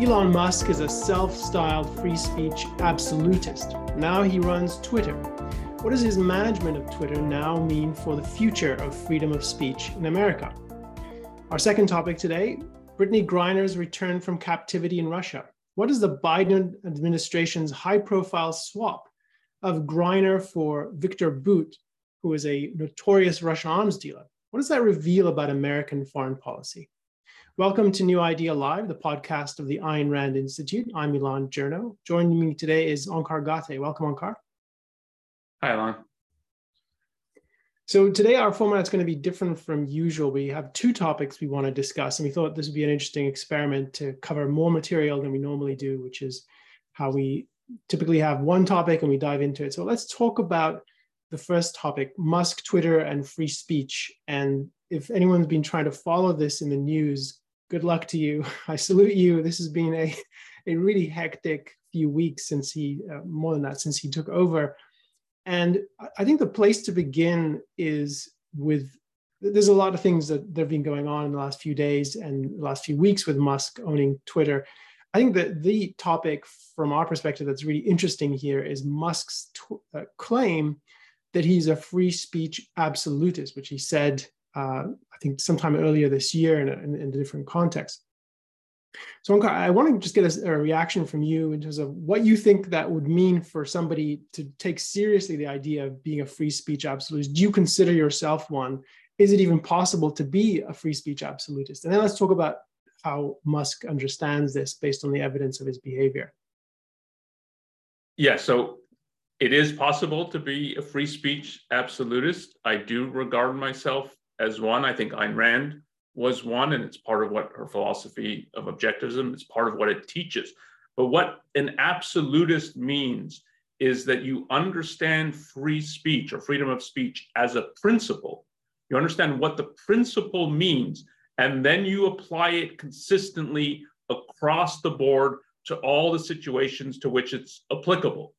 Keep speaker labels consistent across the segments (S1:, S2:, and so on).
S1: Elon Musk is a self styled free speech absolutist. Now he runs Twitter. What does his management of Twitter now mean for the future of freedom of speech in America? Our second topic today Brittney Griner's return from captivity in Russia. What is the Biden administration's high profile swap of Griner for Viktor Bout, who is a notorious Russian arms dealer? What does that reveal about American foreign policy? Welcome to New Ideal Live, the podcast of the Ayn Rand Institute. I'm Elan Journo. Joining me today is Onkar Ghate. Welcome, Onkar.
S2: Hi, Elan.
S1: So today our format is going to be different from usual. We have two topics we want to discuss, and we thought this would be an interesting experiment to cover more material than we normally do, which is how we typically have one topic and we dive into it. So let's talk about the first topic, Musk, Twitter, and free speech. And if anyone's been trying to follow this in the news, good luck to you. I salute you. This has been a, a really hectic few weeks since he, uh, more than that, since he took over. And I think the place to begin is with there's a lot of things that, have been going on in the last few days and last few weeks with Musk owning Twitter. I think that the topic from our perspective that's really interesting here is Musk's tw- uh, claim that he's a free speech absolutist, which he said uh, I think sometime earlier this year in a, in, in a different context. So I want to just get a, a, reaction from you in terms of what you think that would mean for somebody to take seriously the idea of being a free speech absolutist. Do you consider yourself one? Is it even possible to be a free speech absolutist? And then let's talk about how Musk understands this based on the evidence of his behavior.
S2: Yeah, so it is possible to be a free speech absolutist. I do regard myself as one. I think Ayn Rand was one, and it's part of what her philosophy of objectivism, it's part of what it teaches. But what an absolutist means is that you understand free speech or freedom of speech as a principle. You understand what the principle means, and then you apply it consistently across the board to all the situations to which it's applicable.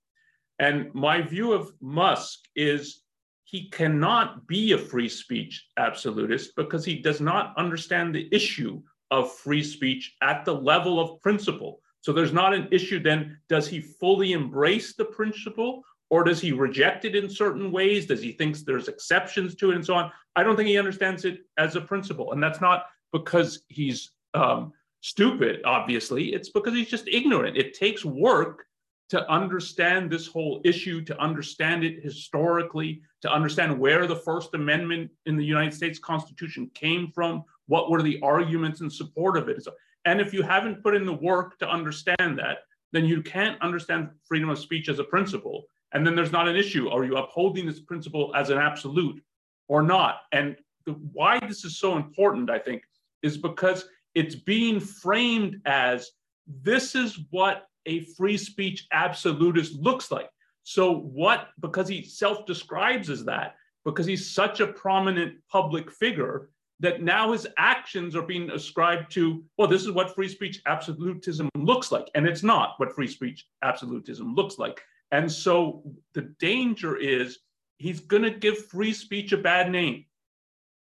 S2: And my view of Musk is he cannot be a free speech absolutist because he does not understand the issue of free speech at the level of principle. So there's not an issue then, does he fully embrace the principle or does he reject it in certain ways? Does he think there's exceptions to it and so on? I don't think he understands it as a principle. And that's not because he's um, stupid, obviously. It's because he's just ignorant. It takes work to understand this whole issue, to understand it historically, to understand where the First Amendment in the United States Constitution came from, what were the arguments in support of it. And if you haven't put in the work to understand that, then you can't understand freedom of speech as a principle. And then there's not an issue. Are you upholding this principle as an absolute or not? And the, why this is so important, I think, is because it's being framed as this is what a free speech absolutist looks like. So, what, because he self describes as that, because he's such a prominent public figure, that now his actions are being ascribed to, well, this is what free speech absolutism looks like. And it's not what free speech absolutism looks like. And so the danger is he's going to give free speech a bad name.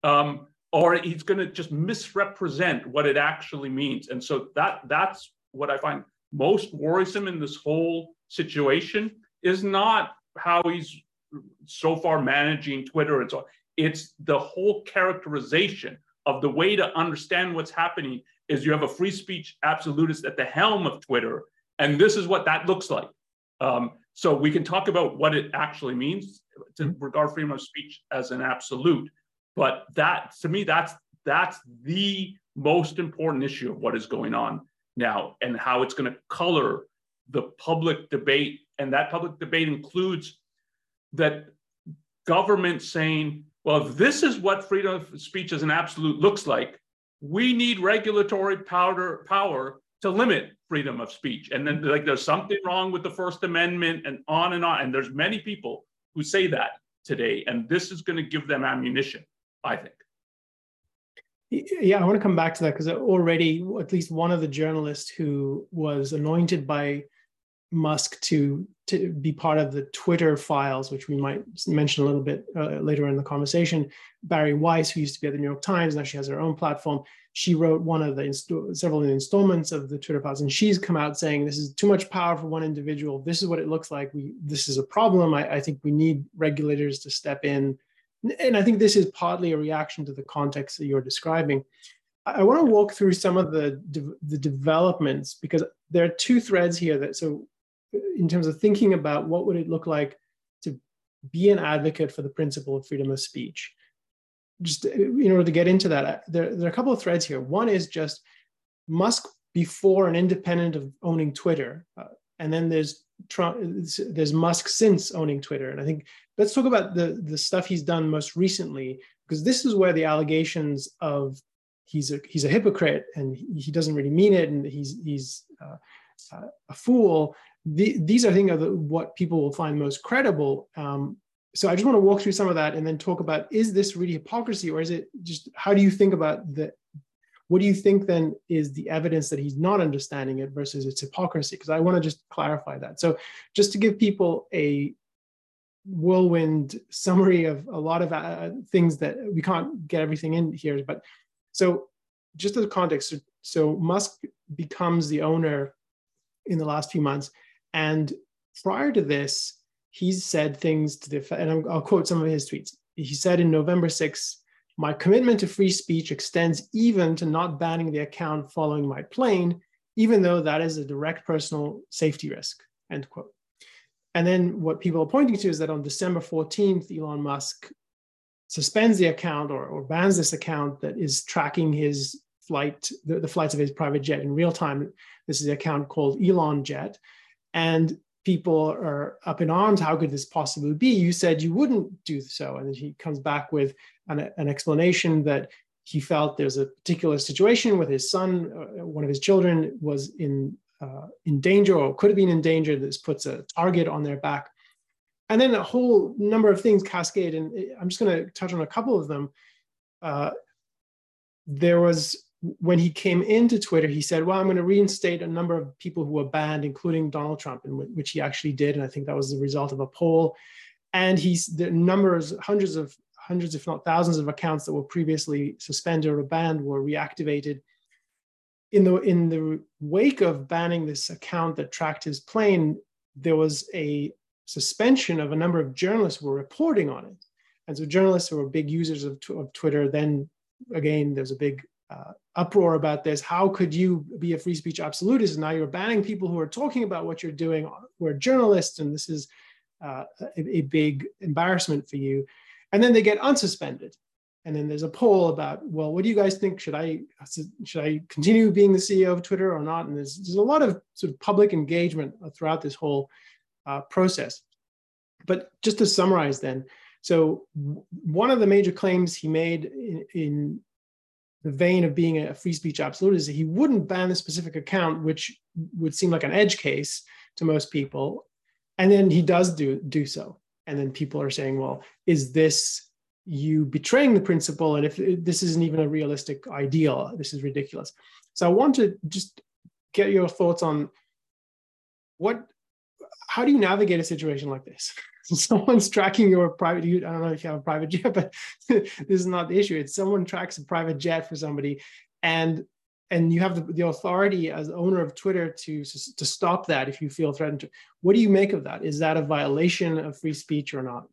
S2: Um, or he's going to just misrepresent what it actually means. And so that that's what I find most worrisome in this whole situation is not how he's so far managing Twitter and so on. It's the whole characterization of the way to understand what's happening is you have a free speech absolutist at the helm of Twitter, and this is what that looks like. Um, so we can talk about what it actually means to mm-hmm. regard freedom of speech as an absolute, but that to me that's that's the most important issue of what is going on now and how it's going to color the public debate. And that public debate includes that government saying, well, if this is what freedom of speech as an absolute looks like, we need regulatory power, power to limit freedom of speech. And then like there's something wrong with the First Amendment and on and on. And there's many people who say that today. And this is going to give them ammunition, I think.
S1: Yeah, I want to come back to that because already at least one of the journalists who was anointed by Musk to to be part of the Twitter files, which we might mention a little bit uh, later in the conversation. Bari Weiss, who used to be at the New York Times, now she has her own platform. She wrote one of the inst- several installments of the Twitter files, and she's come out saying this is too much power for one individual. This is what it looks like. We this is a problem. I, I think we need regulators to step in, and I think this is partly a reaction to the context that you're describing. I want to walk through some of the de- the developments because there are two threads here that so in terms of thinking about what would it look like to be an advocate for the principle of freedom of speech just in order to get into that there, there are a couple of threads here one is just musk before and independent of owning twitter uh, and then there's Trump, there's Musk since owning Twitter, and I think let's talk about the the stuff he's done most recently because this is where the allegations of he's a he's a hypocrite and he doesn't really mean it and he's he's uh, a fool the, these I think are the, what people will find most credible. Um, so I just want to walk through some of that and then talk about is this really hypocrisy or is it just how do you think about the what do you think then is the evidence that he's not understanding it versus its hypocrisy? Because I want to just clarify that. So just to give people a whirlwind summary of a lot of uh, things that we can't get everything in here, but so just as context, so Musk becomes the owner in the last few months and prior to this, he's said things to the and I'll quote some of his tweets. He said in November 6th, my commitment to free speech extends even to not banning the account following my plane, even though that is a direct personal safety risk, end quote. And then what people are pointing to is that on December 14th, Elon Musk suspends the account or, or bans this account that is tracking his flight, the, the flights of his private jet in real time. This is the account called Elon Jet and people are up in arms how could this possibly be? You said you wouldn't do so. And he comes back with an, an explanation that he felt there's a particular situation with his son uh, one of his children was in uh, in danger or could have been in danger. This puts a target on their back. And then a whole number of things cascade. And i'm just going to touch on a couple of them. Uh, there was when he came into Twitter, he said, Well, I'm going to reinstate a number of people who were banned, including Donald Trump, and which he actually did. And I think that was the result of a poll. And he's the numbers, hundreds of hundreds, if not thousands of accounts that were previously suspended or banned were reactivated. In the in the wake of banning this account that tracked his plane, there was a suspension of a number of journalists who were reporting on it. And so journalists who were big users of, of Twitter then again, there's a big uh, uproar about this. How could you be a free speech absolutist? And now you're banning people who are talking about what you're doing, who are journalists, and this is uh, a, a, big embarrassment for you. And then they get unsuspended. And then there's a poll about, well, what do you guys think? Should I should I continue being the CEO of Twitter or not? And there's, there's a lot of sort of public engagement throughout this whole uh, process. But just to summarize, then, so one of the major claims he made in, in the vein of being a free speech absolute is that he wouldn't ban a specific account, which would seem like an edge case to most people. And then he does do do so. And then people are saying, well, is this you betraying the principle? And if this isn't even a realistic ideal, this is ridiculous. So I want to just get your thoughts on what how do you navigate a situation like this? someone's tracking your private i don't know if you have a private jet but this is not the issue. It's someone tracks a private jet for somebody and and you have the, the authority as owner of twitter to to stop that if you feel threatened. What do you make of that? Is that a violation of free speech or not?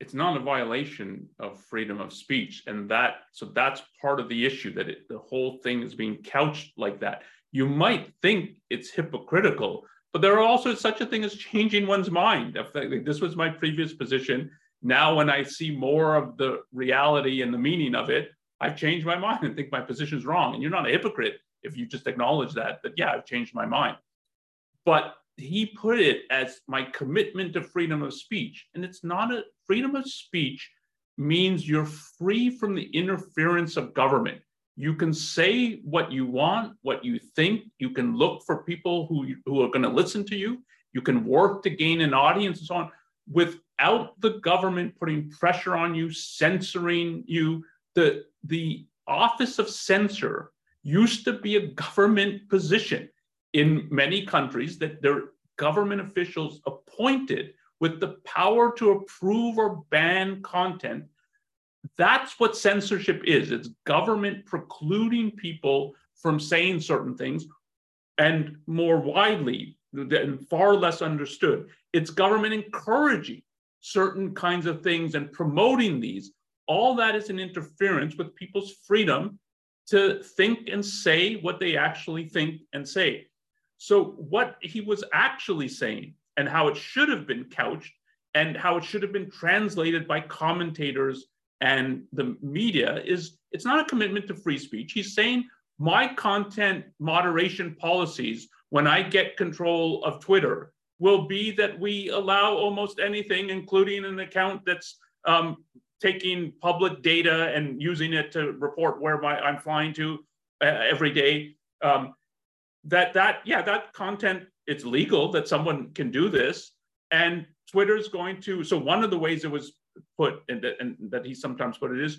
S2: It's not a violation of freedom of speech. And that so that's part of the issue that it, the whole thing is being couched like that. You might think it's hypocritical but there are also such a thing as changing one's mind. This was my previous position. Now, when I see more of the reality and the meaning of it, I've changed my mind and think my position is wrong. And you're not a hypocrite if you just acknowledge that, that, yeah, I've changed my mind. But he put it as my commitment to freedom of speech. And it's not a freedom of speech means you're free from the interference of government. You can say what you want, what you think. You can look for people who, who are going to listen to you. You can work to gain an audience and so on without the government putting pressure on you, censoring you. The, the office of censor used to be a government position in many countries that their government officials appointed with the power to approve or ban content. That's what censorship is. It's government precluding people from saying certain things. And more widely, and far less understood, it's government encouraging certain kinds of things and promoting these. All that is an interference with people's freedom to think and say what they actually think and say. So, what he was actually saying and how it should have been couched and how it should have been translated by commentators and the media is it's not a commitment to free speech. He's saying my content moderation policies when I get control of Twitter will be that we allow almost anything, including an account that's um, taking public data and using it to report where my, I'm flying to uh, every day. Um, that that yeah that content it's legal that someone can do this and twitter's going to so one of the ways it was put and that, and that he sometimes put it is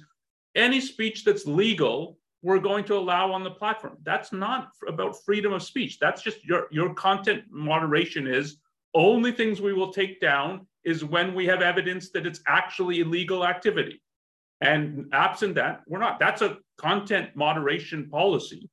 S2: any speech that's legal we're going to allow on the platform. That's not about freedom of speech. That's just your your content moderation is. Only things we will take down is when we have evidence that it's actually illegal activity. And absent that we're not. That's a content moderation policy.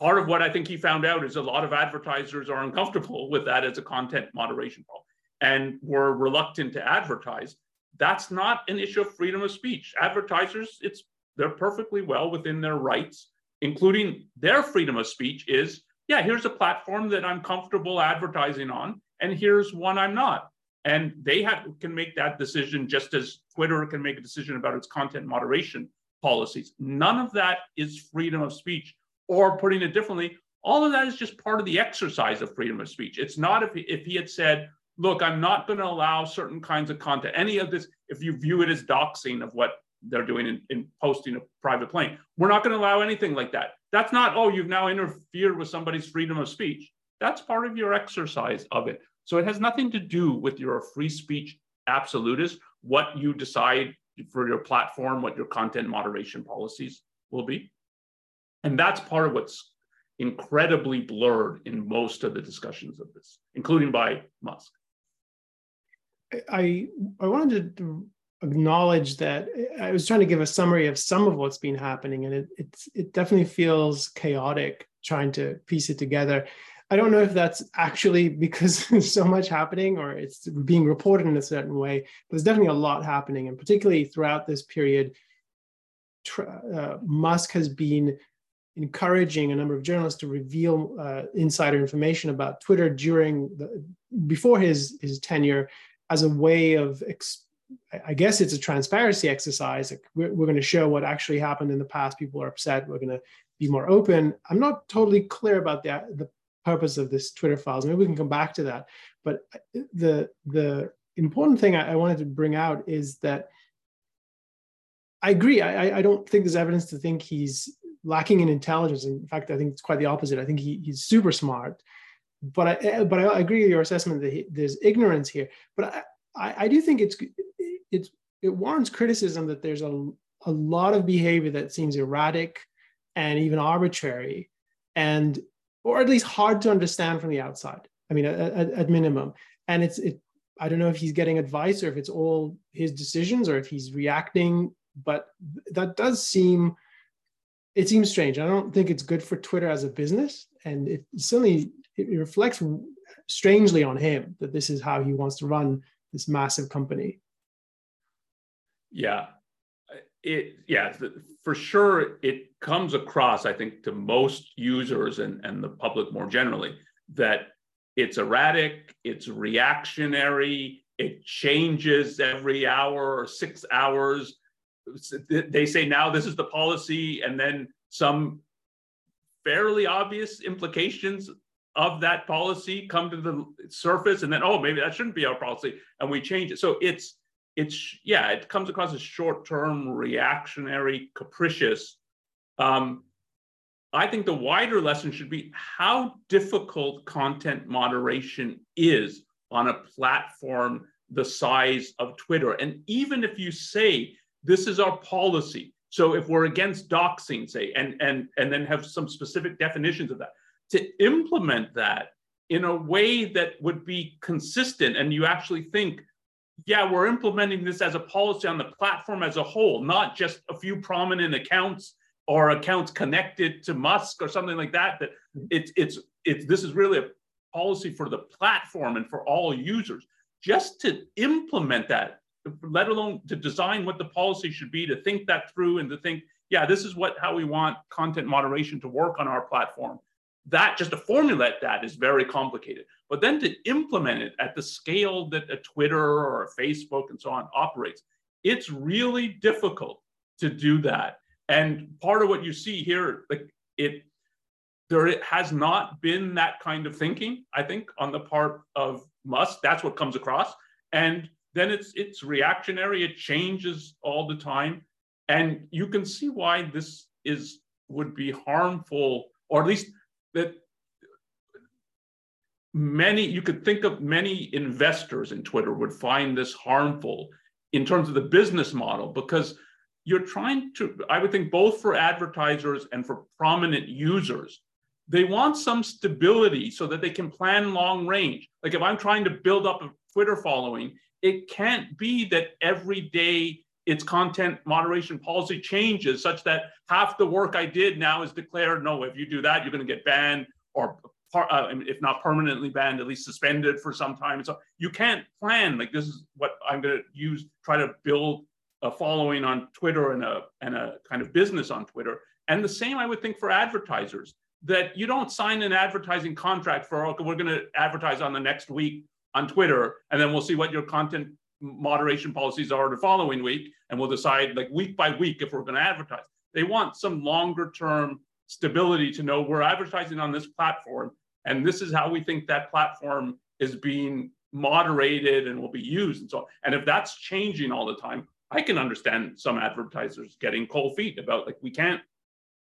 S2: Part of what I think he found out is a lot of advertisers are uncomfortable with that as a content moderation policy and were reluctant to advertise. That's not an issue of freedom of speech. Advertisers, it's they're perfectly well within their rights, including their freedom of speech is, yeah, here's a platform that I'm comfortable advertising on, and here's one I'm not. And they have, can make that decision just as Twitter can make a decision about its content moderation policies. None of that is freedom of speech or putting it differently, all of that is just part of the exercise of freedom of speech. It's not if he, if he had said, look, I'm not going to allow certain kinds of content, any of this, if you view it as doxing of what they're doing in, in posting a private plane, we're not going to allow anything like that. That's not, oh, you've now interfered with somebody's freedom of speech. That's part of your exercise of it. So it has nothing to do with your free speech absolutist, what you decide for your platform, what your content moderation policies will be. And that's part of what's incredibly blurred in most of the discussions of this, including by Musk.
S1: I I wanted to acknowledge that I was trying to give a summary of some of what's been happening, and it it's, it definitely feels chaotic trying to piece it together. I don't know if that's actually because there's so much happening or it's being reported in a certain way. But there's definitely a lot happening, and particularly throughout this period, uh, Musk has been encouraging a number of journalists to reveal uh, insider information about Twitter during the before his his tenure as a way of I guess it's a transparency exercise. Like we're, we're going to show what actually happened in the past. People are upset. We're going to be more open. I'm not totally clear about the the purpose of this Twitter files. Maybe we can come back to that. But uh, the the important thing I, I wanted to bring out is that I agree. I, I don't think there's evidence to think he's lacking in intelligence. In fact, I think it's quite the opposite. I think he, he's super smart. But I eh, but I agree with your assessment that he, there's ignorance here. But I, I do think it's it's it warrants criticism that there's a a lot of behavior that seems erratic and even arbitrary, and or at least hard to understand from the outside. I mean, at, at minimum, and it's it. I don't know if he's getting advice or if it's all his decisions or if he's reacting, but that does seem it seems strange. I don't think it's good for Twitter as a business, and it certainly it reflects strangely on him that this is how he wants to run this massive company.
S2: Yeah, it yeah for sure it comes across I think to most users and and the public more generally that it's erratic, it's reactionary, it changes every hour or six hours they say now this is the policy, and then some fairly obvious implications of that policy come to the surface, and then oh maybe that shouldn't be our policy, and we change it. So it's it's yeah, it comes across as short-term, reactionary, capricious. Um, I think the wider lesson should be how difficult content moderation is on a platform the size of Twitter. And even if you say this is our policy. So if we're against doxing, say, and and and then have some specific definitions of that, to implement that in a way that would be consistent. And you actually think yeah we're implementing this as a policy on the platform as a whole not just a few prominent accounts or accounts connected to musk or something like that that it's it's it's this is really a policy for the platform and for all users. Just to implement that let alone to design what the policy should be to think that through and to think yeah this is what how we want content moderation to work on our platform that just to formulate that is very complicated. But then to implement it at the scale that a Twitter or a Facebook and so on operates, it's really difficult to do that. And part of what you see here, like it, there has not been that kind of thinking, I think, on the part of Musk. That's what comes across. And then it's it's reactionary, it changes all the time. And you can see why this is would be harmful, or at least that many you could think of many investors in Twitter would find this harmful in terms of the business model because you're trying to I would think both for advertisers and for prominent users they want some stability so that they can plan long range. Like if I'm trying to build up a Twitter following it can't be that every day its content moderation policy changes such that half the work I did now is declared no, if you do that, you're going to get banned or uh, if not permanently banned, at least suspended for some time. So you can't plan like this is what I'm going to use, try to build a following on Twitter and a, and a kind of business on Twitter. And the same I would think for advertisers that you don't sign an advertising contract for, okay, we're going to advertise on the next week on Twitter, and then we'll see what your content moderation policies are the following week, and we'll decide like week by week if we're going to advertise. They want some longer term stability to know we're advertising on this platform, and this is how we think that platform is being moderated and will be used and so on. And if that's changing all the time, I can understand some advertisers getting cold feet about like we can't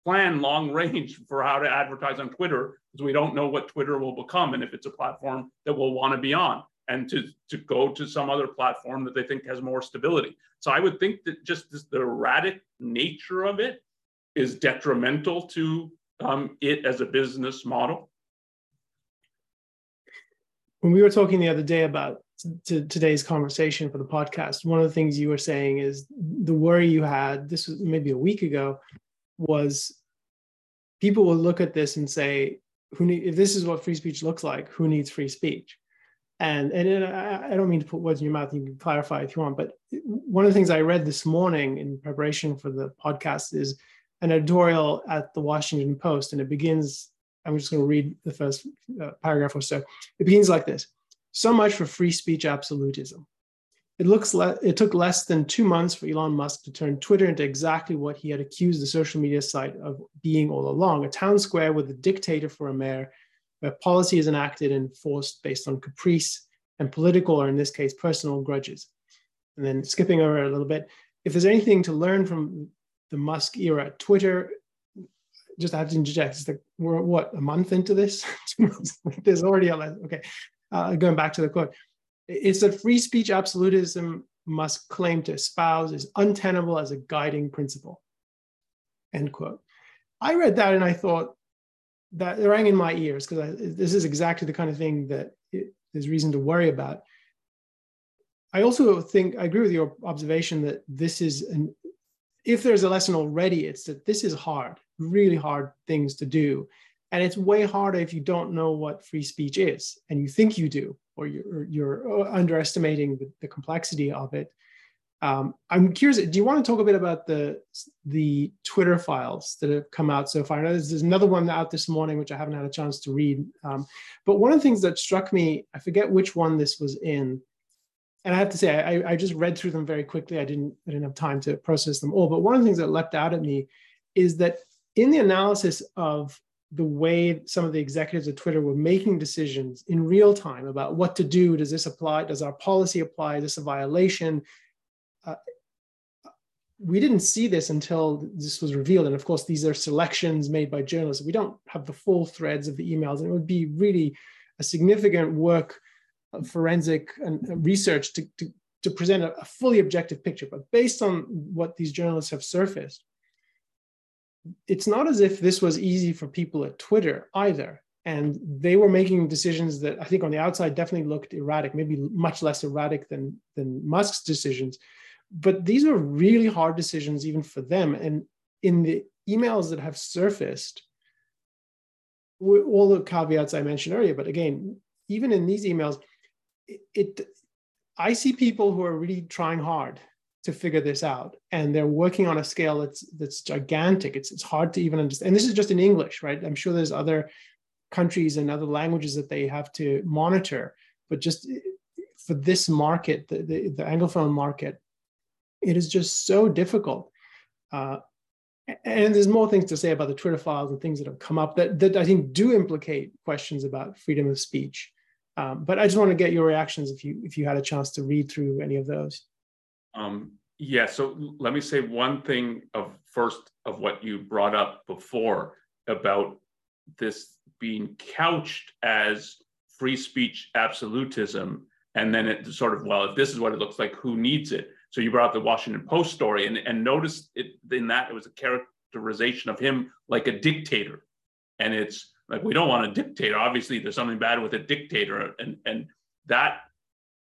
S2: plan long range for how to advertise on Twitter because we don't know what Twitter will become and if it's a platform that we'll want to be on and to, to go to some other platform that they think has more stability. So I would think that just this, the erratic nature of it is detrimental to um, it as a business model.
S1: When we were talking the other day about today's conversation for the podcast, one of the things you were saying is the worry you had, this was maybe a week ago, was people will look at this and say, who need, if this is what free speech looks like, who needs free speech? And and I don't mean to put words in your mouth. You can clarify if you want. But one of the things I read this morning in preparation for the podcast is an editorial at the Washington Post, and it begins. I'm just going to read the first uh, paragraph or so. It begins like this: "So much for free speech absolutism. It looks le- it took less than two months for Elon Musk to turn Twitter into exactly what he had accused the social media site of being all along: a town square with a dictator for a mayor." Where policy is enacted and enforced based on caprice and political, or in this case, personal grudges. And then skipping over a little bit, if there's anything to learn from the Musk era, Twitter, just I have to interject, it's like we're what, a month into this? there's already a lot, okay. Uh, going back to the quote, it's that free speech absolutism Musk claim to espouse is untenable as a guiding principle. End quote. I read that and I thought, that rang in my ears because this is exactly the kind of thing that it, there's reason to worry about. I also think I agree with your observation that this is an if there's a lesson already, it's that this is hard, really hard things to do. And it's way harder if you don't know what free speech is and you think you do, or you're, you're underestimating the, the complexity of it. Um, I'm curious. Do you want to talk a bit about the the Twitter files that have come out so far? I know there's, another one out this morning which I haven't had a chance to read. Um, but one of the things that struck me, I forget which one this was in, and I have to say I, I just read through them very quickly. I didn't I didn't have time to process them all. But one of the things that leapt out at me is that in the analysis of the way some of the executives at Twitter were making decisions in real time about what to do. Does this apply? Does our policy apply? Is this a violation? Uh, we didn't see this until this was revealed. And of course, these are selections made by journalists. We don't have the full threads of the emails. And it would be really a significant work of forensic and research to, to, to present a, a fully objective picture. But based on what these journalists have surfaced, it's not as if this was easy for people at Twitter either. and they were making decisions that I think on the outside definitely looked erratic, maybe much less erratic than than Musk's decisions. But these are really hard decisions even for them. And in the emails that have surfaced, all the caveats I mentioned earlier, but again, even in these emails, it, it I see people who are really trying hard to figure this out and they're working on a scale that's that's gigantic it's it's hard to even understand and this is just in english right i'm sure there's other countries and other languages that they have to monitor. But just eh, for this market, the, the, the Anglophone market, it is just so difficult. Uh, and there's more things to say about the Twitter files and things that have come up that, that I think do implicate questions about freedom of speech. Um, but I just want to get your reactions if you if you had a chance to read through any of those.
S2: Um, yeah. So let me say one thing of first of what you brought up before about this being couched as free speech absolutism. And then it sort of, well, if this is what it looks like, who needs it? So you brought up the Washington Post story and, and notice it in that it was a characterization of him like a dictator. And it's like we don't want a dictator. Obviously, there's something bad with a dictator. And and that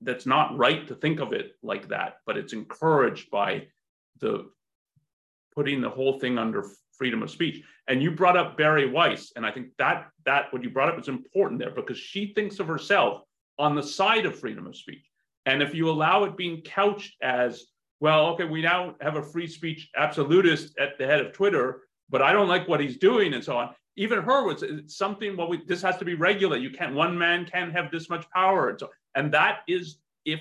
S2: that's not right to think of it like that, but it's encouraged by the putting the whole thing under freedom of speech. And you brought up Bari Weiss, and I think that that what you brought up is important there because she thinks of herself on the side of freedom of speech. And if you allow it being couched as, well, okay, we now have a free speech absolutist at the head of Twitter, but I don't like what he's doing and so on. Even her was uh, something. Well, we, this has to be regulated. You can't. One man can't have this much power. And so, and that is if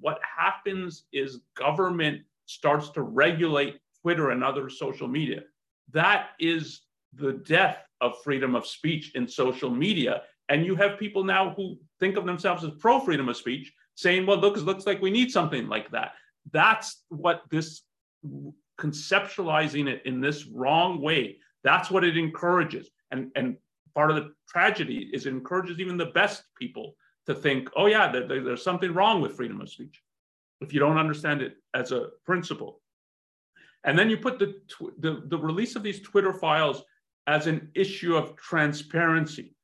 S2: what happens is government starts to regulate Twitter and other social media that is the death of freedom of speech in social media. And you have people now who think of themselves as pro freedom of speech saying, well, look, it looks like we need something like that. That's what this conceptualizing it in this wrong way, that's what it encourages. And, and part of the tragedy is it encourages even the best people to think, oh, yeah, there, there's something wrong with freedom of speech if you don't understand it as a principle. And then you put the, the, the release of these Twitter files as an issue of transparency.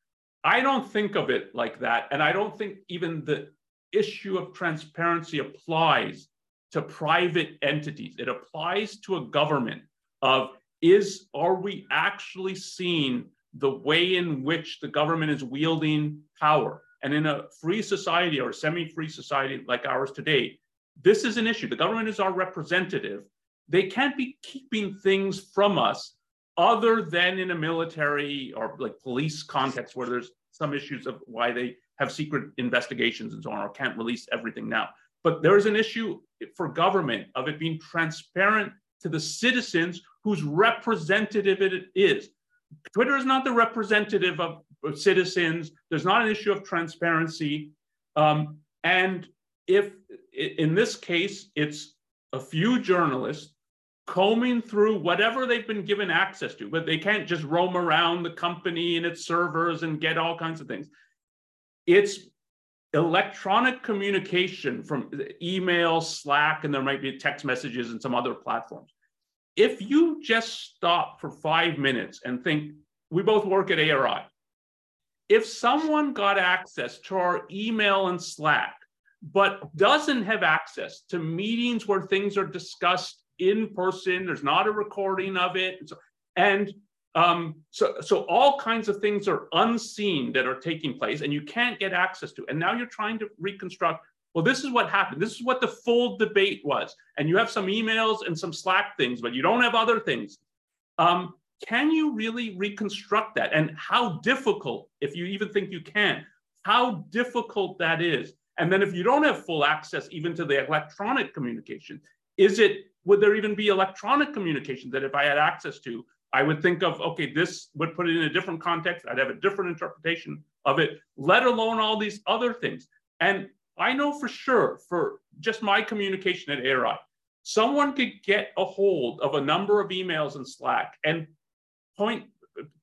S2: I don't think of it like that. And I don't think even the issue of transparency applies to private entities. It applies to a government of is are we actually seeing the way in which the government is wielding power? And in a free society or semi-free society like ours today, this is an issue. The government is our representative they can't be keeping things from us other than in a military or like police context where there's some issues of why they have secret investigations and so on or can't release everything now. But there is an issue for government of it being transparent to the citizens whose representative it is. Twitter is not the representative of, citizens. There's not an issue of transparency. Um, and if in this case, it's a few journalists combing through whatever they've been given access to, but they can't just roam around the company and its servers and get all kinds of things. It's electronic communication from email, Slack, and there might be text messages and some other platforms. If you just stop for five minutes and think, we both work at ARI. If someone got access to our email and Slack, but doesn't have access to meetings where things are discussed in person. There's not a recording of it. And um, so, so all kinds of things are unseen that are taking place and you can't get access to. And now you're trying to reconstruct, well, this is what happened. This is what the full debate was. And you have some emails and some Slack things, but you don't have other things. Um, can you really reconstruct that? And how difficult, if you even think you can, how difficult that is. And then if you don't have full access even to the electronic communication, is it would there even be electronic communication that if I had access to, I would think of, okay, this would put it in a different context. I'd have a different interpretation of it, let alone all these other things. And I know for sure, for just my communication at ARI, someone could get a hold of a number of emails in Slack and point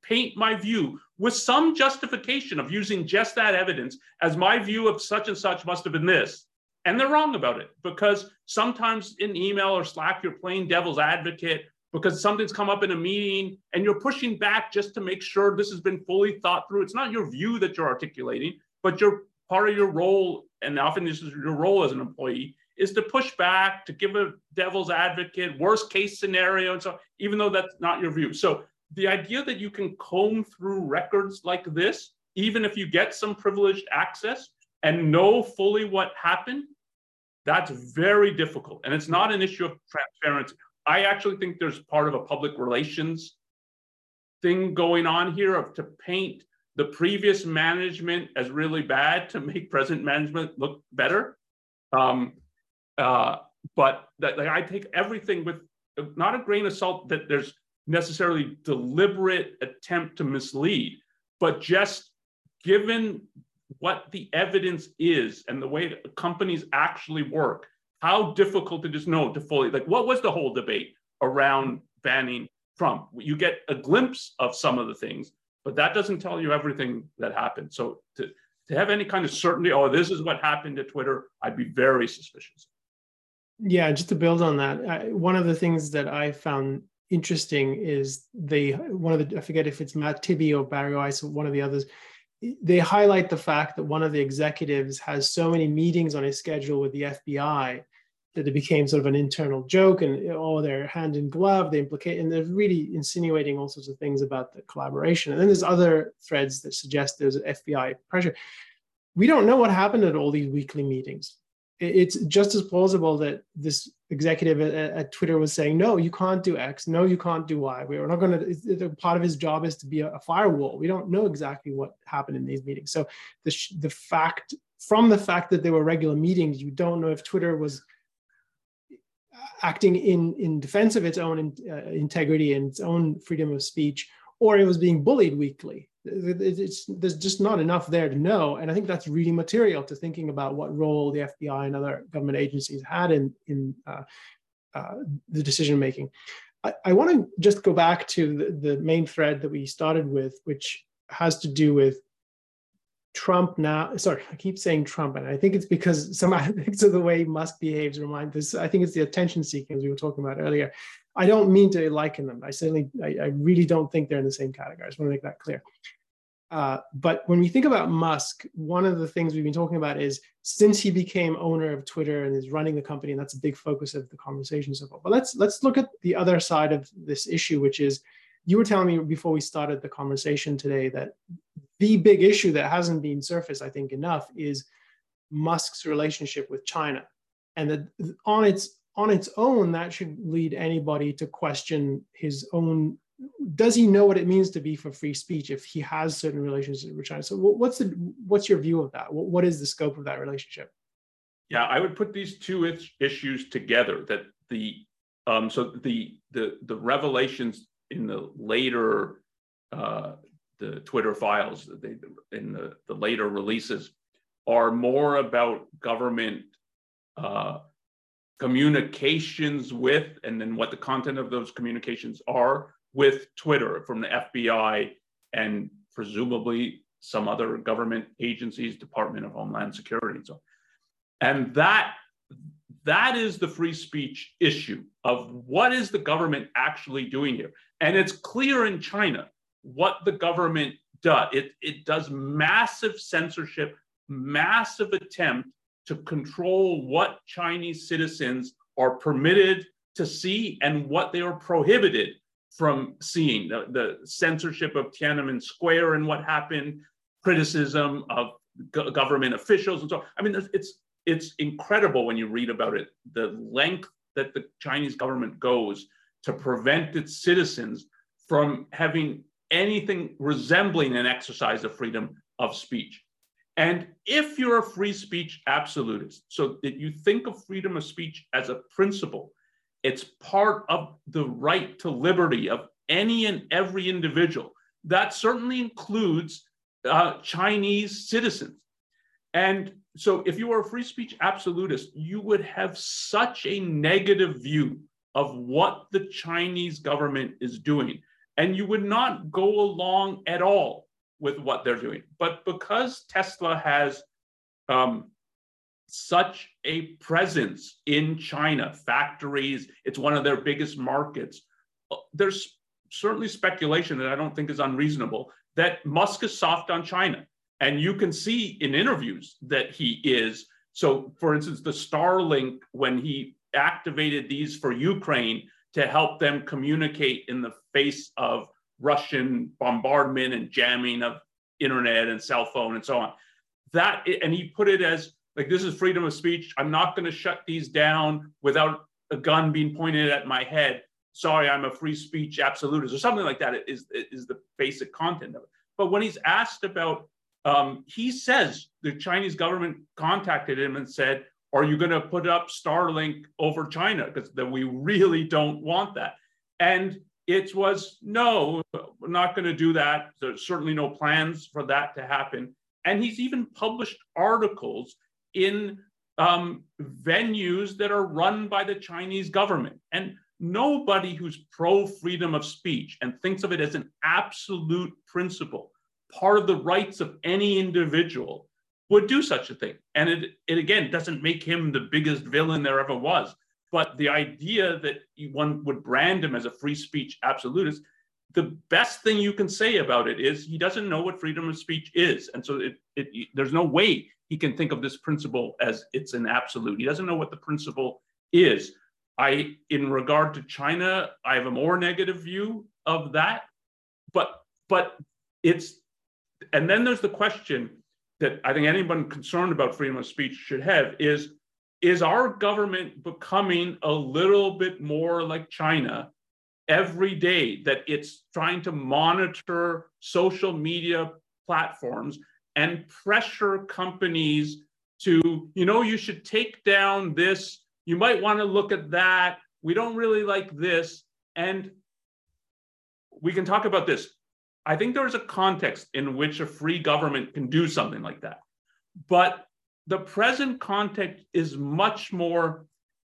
S2: paint my view with some justification of using just that evidence as my view of such and such must have been this. And they're wrong about it because sometimes in email or Slack, you're playing devil's advocate because something's come up in a meeting and you're pushing back just to make sure this has been fully thought through. It's not your view that you're articulating, but you're part of your role, and often this is your role as an employee, is to push back, to give a devil's advocate, worst case scenario, and so even though that's not your view. So the idea that you can comb through records like this, even if you get some privileged access and know fully what happened, that's very difficult. And it's not an issue of transparency. I actually think there's part of a public relations thing going on here of to paint the previous management as really bad to make present management look better. Um, uh, but that, like, I take everything with not a grain of salt that there's necessarily deliberate attempt to mislead, but just given what the evidence is and the way that companies actually work, how difficult it is know to fully like what was the whole debate around banning Trump? You get a glimpse of some of the things, but that doesn't tell you everything that happened. So to, to have any kind of certainty, oh, this is what happened to Twitter, I'd be very suspicious.
S1: Yeah, just to build on that, I, one of the things that I found interesting is the one of the I forget if it's Matt Taibbi or Bari Weiss or one of the others. They highlight the fact that one of the executives has so many meetings on his schedule with the FBI that it became sort of an internal joke and oh they're hand in glove they implicate and they're really insinuating all sorts of things about the collaboration. And then there's other threads that suggest there's fbi pressure. We don't know what happened at all these weekly meetings it's just as plausible that this executive at, at, Twitter was saying, no, you can't do X, no, you can't do Y. We're not going to. Part of his job is to be a, a, firewall. We don't know exactly what happened in these meetings. So the the fact from the fact that there were regular meetings, you don't know if Twitter was acting in, in defense of its own in, uh, integrity and its own freedom of speech, or it was being bullied weekly. It's, there's just not enough there to know. And I think that's really material to thinking about what role the FBI and other government agencies had in, in uh, uh, the decision making. I, I want to just go back to the, the main thread that we started with, which has to do with Trump now, sorry, I keep saying Trump, and I think it's because some aspects of the way Musk behaves remind this. I think it's the attention seeking, as we were talking about earlier. I don't mean to liken them. I certainly, I, I really don't think they're in the same category. I just want to make that clear. Uh, but when we think about Musk, one of the things we've been talking about is since he became owner of Twitter and is running the company, and that's a big focus of the conversation so far. But let's let's look at the other side of this issue, which is you were telling me before we started the conversation today that the big issue that hasn't been surfaced, I think, enough is Musk's relationship with China, and that on its on its own, that should lead anybody to question his own. Does he know what it means to be for free speech if he has certain relationships with China? So, what's the what's your view of that? What is the scope of that relationship?
S2: Yeah, I would put these two issues together. That the um, so the the the revelations in the later uh, the Twitter files they, in the, the later releases are more about government uh, communications with, and then what the content of those communications are with Twitter from the FBI and presumably some other government agencies, Department of Homeland Security, and so on. And that that is the free speech issue of what is the government actually doing here. And it's clear in China what the government does. It, it does massive censorship, massive attempt to control what Chinese citizens are permitted to see and what they are prohibited from seeing. The, the censorship of Tiananmen Square and what happened, criticism of go- government officials and so on. I mean, it's it's incredible when you read about it, the length that the Chinese government goes to prevent its citizens from having anything resembling an exercise of freedom of speech. And if you're a free speech absolutist, so that you think of freedom of speech as a principle, it's part of the right to liberty of any and every individual. That certainly includes uh, Chinese citizens. And so, if you are a free speech absolutist, you would have such a negative view of what the Chinese government is doing and you would not go along at all with what they're doing. But because Tesla has um, such a presence in China, factories, it's one of their biggest markets. there's certainly speculation that I don't think is unreasonable that Musk is soft on China. And you can see in interviews that he is. So, for instance, the Starlink, when he activated these for Ukraine to help them communicate in the face of Russian bombardment and jamming of internet and cell phone and so on. That, and he put it as like, this is freedom of speech. I'm not going to shut these down without a gun being pointed at my head sorry, I'm a free speech absolutist, or something like that is, is the basic content of it. But when he's asked about, um, he says the Chinese government contacted him and said, are you going to put up Starlink over China? Because we really don't want that. And it was no, we're not going to do that. There's certainly no plans for that to happen. And he's even published articles in um, venues that are run by the Chinese government. And Nobody who's pro freedom of speech and thinks of it as an absolute principle, part of the rights of any individual, would do such a thing. And it, it again doesn't make him the biggest villain there ever was. But the idea that one would brand him as a free speech absolutist, the best thing you can say about it is he doesn't know what freedom of speech is. And so it, it, there's no way he can think of this principle as it's an absolute. He doesn't know what the principle is. I, in regard to China, I have a more negative view of that. But but it's and then there's the question that I think anyone concerned about freedom of speech should have is is our government becoming a little bit more like China every day that it's trying to monitor social media platforms and pressure companies to you know you should take down this you might want to look at that. We don't really like this. And we can talk about this. I think there's a context in which a free government can do something like that. But the present context is much more,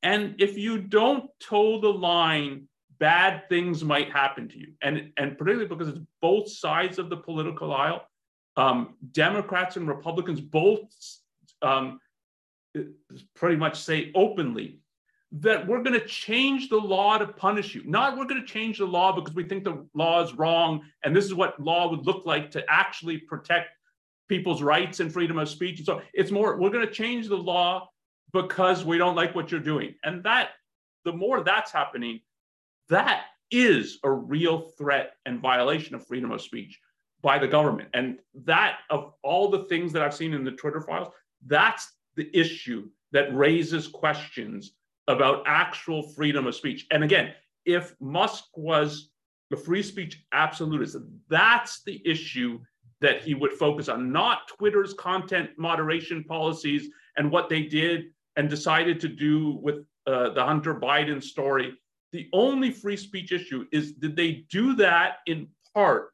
S2: and if you don't toe the line, bad things might happen to you. And, and particularly because it's both sides of the political aisle, um, Democrats and Republicans both um, pretty much say openly that we're going to change the law to punish you. Not we're going to change the law because we think the law is wrong and this is what law would look like to actually protect people's rights and freedom of speech. And So it's more we're going to change the law because we don't like what you're doing. And that the more that's happening, that is a real threat and violation of freedom of speech by the government. And that of all the things that I've seen in the Twitter files, that's the issue that raises questions about actual freedom of speech. And again, if Musk was the free speech absolutist, that's the issue that he would focus on, not Twitter's content moderation policies and what they did and decided to do with uh, the Hunter Biden story. The only free speech issue is did they do that in part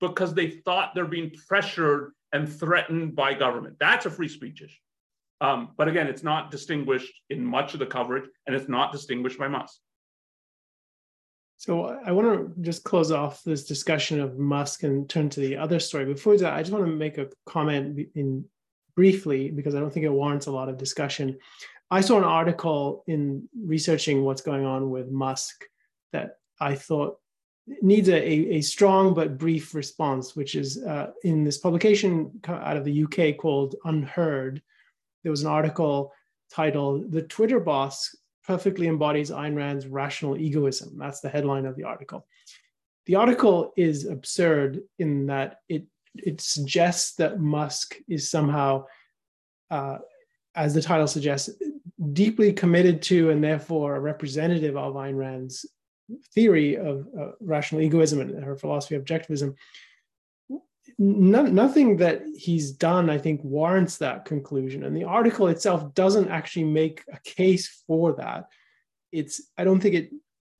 S2: because they thought they're being pressured and threatened by government? That's a free speech issue. Um, but again, it's not distinguished in much of the coverage, and it's not distinguished by Musk.
S1: So I want to just close off this discussion of Musk and turn to the other story. Before that, I just want to make a comment in briefly because I don't think it warrants a lot of discussion. I saw an article in researching what's going on with Musk that I thought needs a, a, strong but brief response, which is uh, in this publication out of the UK called UnHerd, there was an article titled The Twitter Boss Perfectly Embodies Ayn Rand's Rational Egoism. That's the headline of the article. The article is absurd in that it, it suggests that Musk is somehow, uh, as the title suggests, deeply committed to and therefore a representative of Ayn Rand's theory of uh, rational egoism and her philosophy of objectivism no, nothing that he's done, I think, warrants that conclusion. And the article itself doesn't actually make a case for that. It's, I don't think it,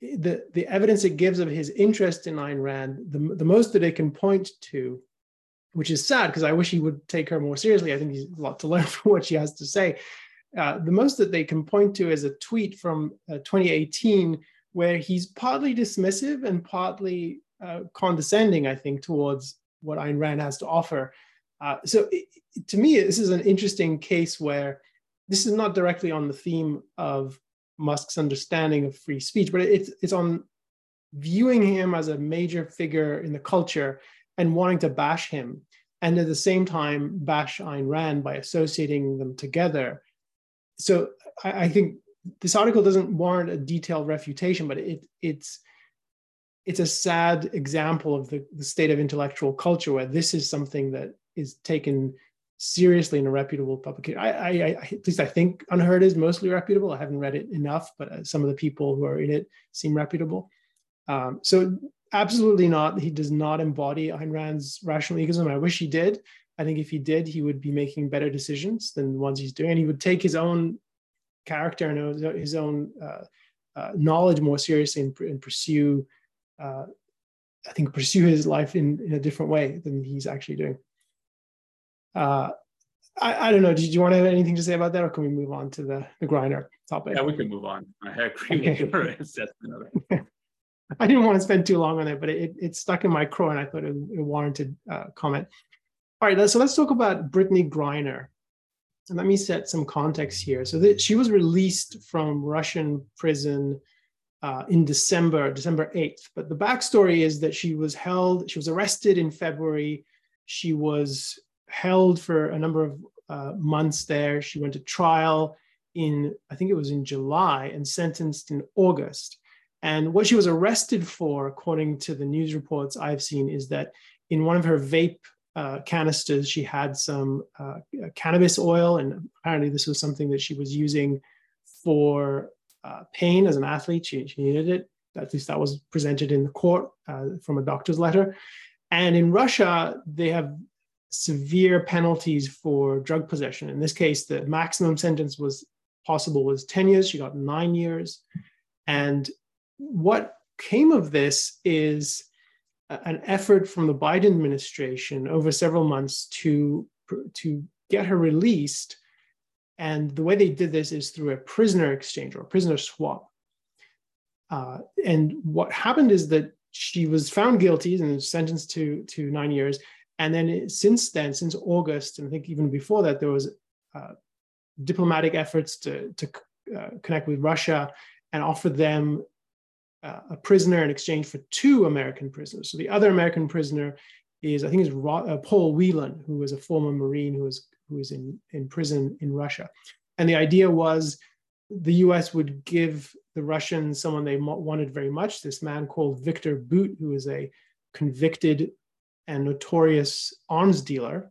S1: the, the evidence it gives of his interest in Ayn Rand, the, the most that it can point to, which is sad because I wish he would take her more seriously. I think he's a lot to learn from what she has to say. Uh, the most that they can point to is a tweet from uh, 2018 where he's partly dismissive and partly uh, condescending, I think, towards what Ayn Rand has to offer. Uh, so it, to me, this is an interesting case where this is not directly on the theme of Musk's understanding of free speech, but it's it's on viewing him as a major figure in the culture and wanting to bash him, and at the same time bash Ayn Rand by associating them together. So I, I think this article doesn't warrant a detailed refutation, but it it's it's a sad example of the, the state of intellectual culture where this is something that is taken seriously in a reputable publication. I, I, I, at least I think UnHerd is mostly reputable. I haven't read it enough, but uh, some of the people who are in it seem reputable. Um, so absolutely not. He does not embody Ayn Rand's rational egoism. I wish he did. I think if he did, he would be making better decisions than the ones he's doing. And he would take his own character and his own uh, uh, knowledge more seriously and, and pursue, uh, I think, pursue his life in, in a different way than he's actually doing. Uh, I, I, don't know. Did you want to have anything to say about that, or can we move on to the, the Griner topic?
S2: Yeah, we can move on. I agree okay. with your assessment.
S1: I didn't want to spend too long on it, but it, it stuck in my craw, and I thought it, it warranted uh, comment. All right, so let's talk about Brittney Griner. And let me set some context here. So that she was released from Russian prison uh, in December, December 8th. But the backstory is that she was held, she was arrested in February. She was held for a number of uh, months there. She went to trial in, I think it was in July, and sentenced in August. And what she was arrested for, according to the news reports I've seen, is that in one of her vape uh, canisters, she had some uh, cannabis oil, and apparently this was something that she was using for uh, pain as an athlete. She, she, needed it. At least that was presented in the court uh, from a doctor's letter. And in Russia, they have severe penalties for drug possession. In this case, the maximum sentence was possible was 10 years. She got nine years. And what came of this is an effort from the Biden administration over several months to, to get her released. And the way they did this is through a prisoner exchange or prisoner swap. Uh, and what happened is that she was found guilty and sentenced to, to nine years. And then it, since then, since August, and I think even before that, there was uh, diplomatic efforts to, to uh, connect with Russia and offer them uh, a prisoner in exchange for two American prisoners. So the other American prisoner is, I think, is uh, Paul Whelan, who was a former Marine who was who was in, in prison in Russia. And the idea was the U.S. would give the Russians someone they wanted very much. This man called Victor Bout, who is a convicted and notorious arms dealer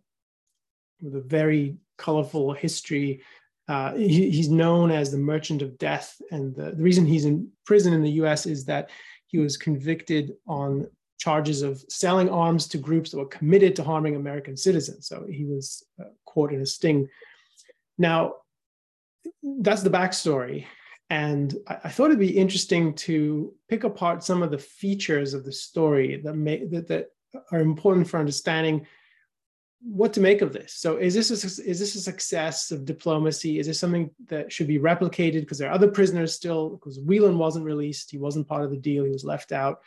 S1: with a very colorful history uh, he, he's known as the merchant of death. And the, the reason he's in prison in the US is that he was convicted on charges of selling arms to groups that were committed to harming American citizens. So he was uh, caught in a sting. Now, that's the backstory. And I, I, thought it'd be interesting to pick apart some of the features of the story that, may, that, that are important for understanding what to make of this. So is this a, is this a success of diplomacy? Is this something that should be replicated because there are other prisoners still? Because Whelan wasn't released, he wasn't part of the deal, he was left out.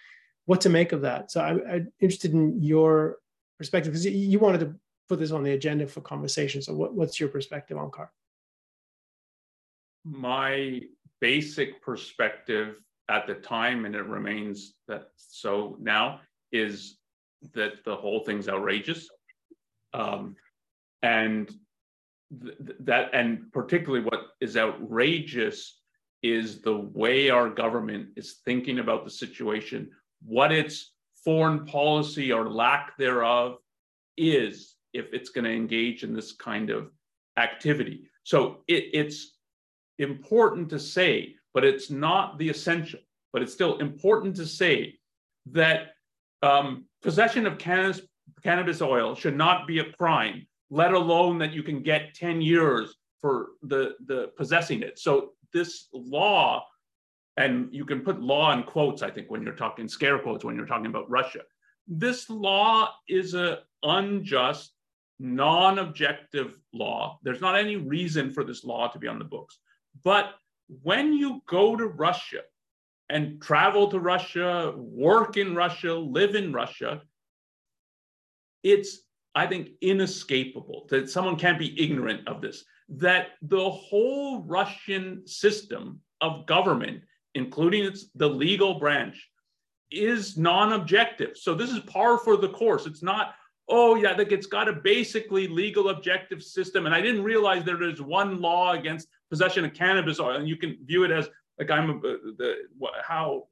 S1: What to make of that? So I, am interested in your perspective because you wanted to put this on the agenda for conversation. So what, what's your perspective Onkar?
S2: My basic perspective at the time, and it remains that so now, is that the whole thing's outrageous um, and th- that, and particularly what is outrageous is the way our government is thinking about the situation, what its foreign policy or lack thereof is if it's going to engage in this kind of activity. So it, it's important to say, but it's not the essential, but it's still important to say that um, possession of cannabis, cannabis oil should not be a crime, let alone that you can get 10 years for the, the possessing it. So this law, and you can put law in quotes, I think, when you're talking scare quotes, when you're talking about Russia. This law is a unjust, non-objective law. There's not any reason for this law to be on the books. But when you go to Russia and travel to Russia, work in Russia, live in Russia, it's, I think, inescapable that someone can't be ignorant of this, that the whole Russian system of government, including its, the legal branch, is non-objective. So this is par for the course. It's not, oh yeah, like it's got a basically legal objective system. And I didn't realize there is one law against possession of cannabis, oil. and you can view it as like I'm a, uh, the how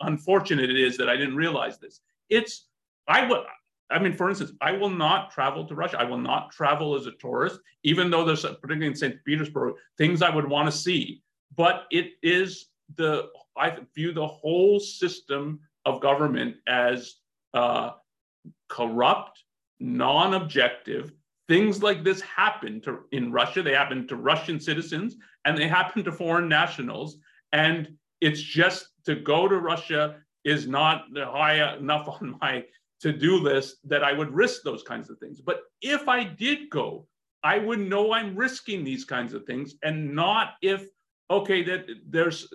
S2: unfortunate it is that I didn't realize this. It's I would. I mean, for instance, I will not travel to Russia. I will not travel as a tourist, even though there's, particularly in St. Petersburg, things I would want to see. But it is the, I view the whole system of government as uh, corrupt, non objective. Things like this happen to, in Russia. They happen to Russian citizens and they happen to foreign nationals. And it's just to go to Russia is not high enough on my to-do list that I would risk those kinds of things. But if I did go, I would know I'm risking these kinds of things and not if okay that there's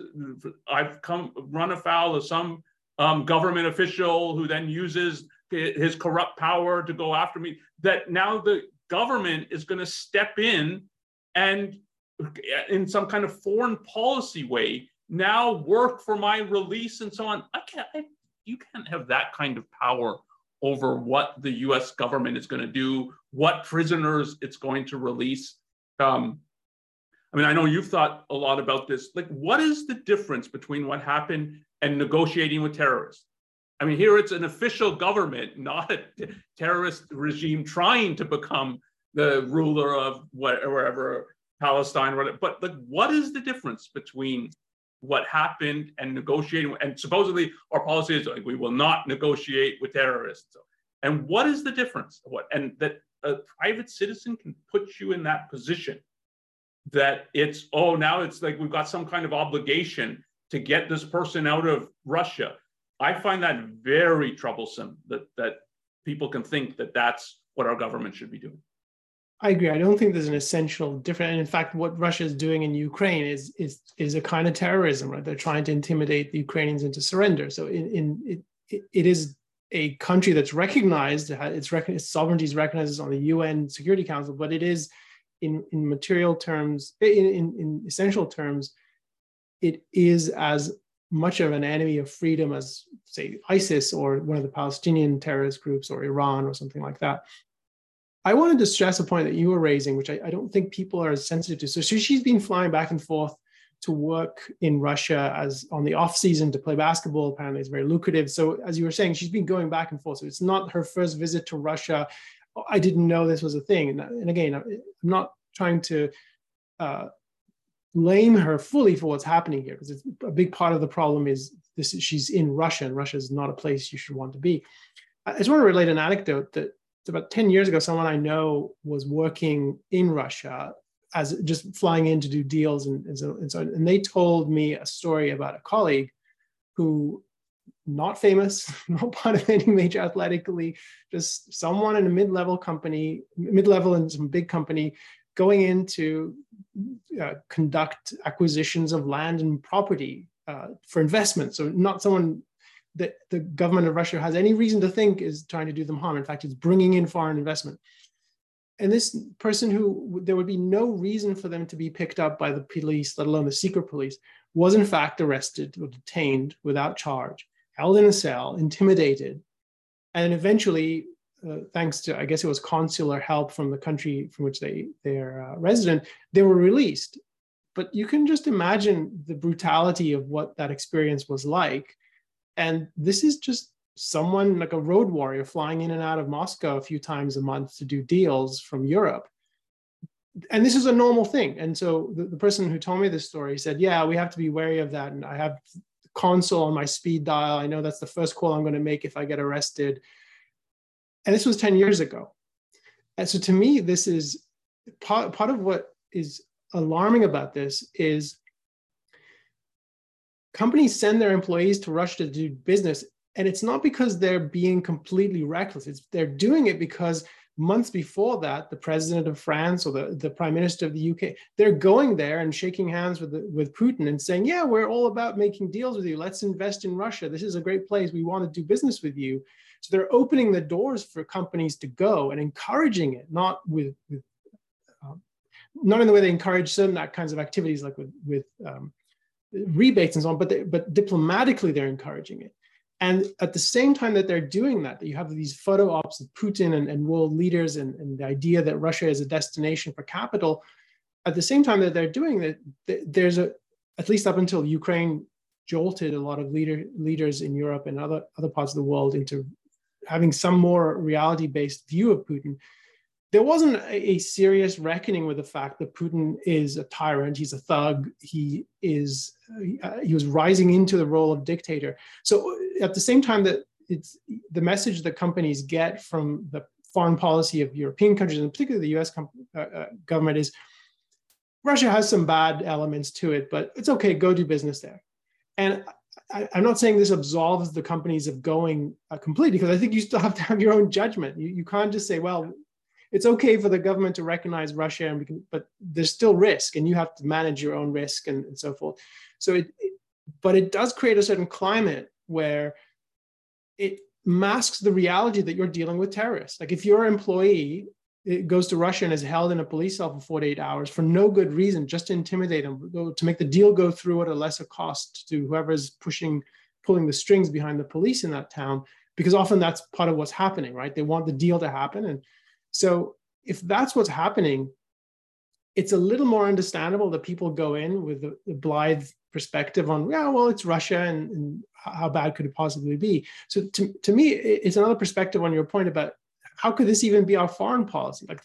S2: I've come run afoul of some um, government official who then uses his corrupt power to go after me. That now the government is going to step in and in some kind of foreign policy way now work for my release and so on. I can't. I, you can't have that kind of power over what the US government is going to do, what prisoners it's going to release. Um, I mean, I know you've thought a lot about this. Like, what is the difference between what happened and negotiating with terrorists? I mean, here it's an official government, not a terrorist regime trying to become the ruler of wherever Palestine, but like, what is the difference between what happened and negotiating. And supposedly our policy is like we will not negotiate with terrorists. And what is the difference? What and that a private citizen can put you in that position that it's oh now it's like we've got some kind of obligation to get this person out of Russia. I find that very troublesome that that people can think that that's what our government should be doing.
S1: I agree. I don't think there's an essential difference. And in fact, what Russia is doing in Ukraine is is is a kind of terrorism, right? They're trying to intimidate the Ukrainians into surrender. So in, in it, it is a country that's recognized, its, its sovereignty is recognized on the UN Security Council, but it is in, in material terms, in, in, in essential terms, it is as much of an enemy of freedom as, say, ISIS or one of the Palestinian terrorist groups or Iran or something like that. I wanted to stress a point that you were raising, which I, I don't think people are as sensitive to. So she's been flying back and forth to work in Russia as on the off season to play basketball. Apparently, it's very lucrative. So as you were saying, she's been going back and forth. So it's not her first visit to Russia. I didn't know this was a thing. And, and again, I'm not trying to uh, blame her fully for what's happening here because it's a big part of the problem is this. She's in Russia, and Russia is not a place you should want to be. I just want to relate an anecdote that about 10 years ago, someone I know was working in Russia as just flying in to do deals and, and, so, and so and they told me a story about a colleague who not famous, not part of any major athletic league, just someone in a mid-level company, mid-level in some big company, going in to uh, conduct acquisitions of land and property uh, for investment. So not someone that the government of Russia has any reason to think is trying to do them harm. In fact, it's bringing in foreign investment. And this person who there would be no reason for them to be picked up by the police, let alone the secret police, was in fact arrested or detained without charge, held in a cell, intimidated, and eventually, uh, thanks to I guess it was consular help from the country from which they they're uh, resident, they were released. But you can just imagine the brutality of what that experience was like and this is just someone like a road warrior flying in and out of Moscow a few times a month to do deals from Europe. And this is a normal thing. And so the, the person who told me this story said, Yeah, we have to be wary of that. And I have console on my speed dial. I know that's the first call I'm going to make if I get arrested. And this was 10 years ago. And so to me, this is part, part of what is alarming about this is companies send their employees to Russia to do business. And it's not because they're being completely reckless. It's they're doing it because months before that, the president of France or the, the prime minister of the UK, they're going there and shaking hands with, the, with Putin and saying, yeah, we're all about making deals with you. Let's invest in Russia. This is a great place. We want to do business with you. So they're opening the doors for companies to go and encouraging it, not with, with um, not in the way they encourage certain kinds of activities like with, with um, rebates and so on, but they, but diplomatically they're encouraging it. And at the same time that they're doing that, that you have these photo ops of Putin and, and world leaders and, and the idea that Russia is a destination for capital, at the same time that they're doing that, there's a, at least up until Ukraine jolted a lot of leader, leaders in Europe and other, other parts of the world into having some more reality based view of Putin there wasn't a, a, serious reckoning with the fact that Putin is a tyrant. He's a thug. He is uh, he was rising into the role of dictator. So at the same time that it's the message that companies get from the foreign policy of European countries, and particularly the U.S. Com- uh, uh, government, is Russia has some bad elements to it, but it's okay. Go do business there. And I, am not saying this absolves the companies of going uh, completely, because I think you still have to have your own judgment. You, you can't just say, well, it's okay for the government to recognize Russia, and we can, but there's still risk, and you have to manage your own risk and, and so forth. So it, but it does create a certain climate where it masks the reality that you're dealing with terrorists. Like if your employee goes to Russia and is held in a police cell for 48 hours for no good reason, just to intimidate them, to make the deal go through at a lesser cost to whoever's pushing, pulling the strings behind the police in that town, because often that's part of what's happening, right? They want the deal to happen, and so if that's what's happening, it's a little more understandable that people go in with a, a blithe perspective on, yeah, well, it's Russia and, and, how bad could it possibly be? So to, to me, it's another perspective on your point about how could this even be our foreign policy? Like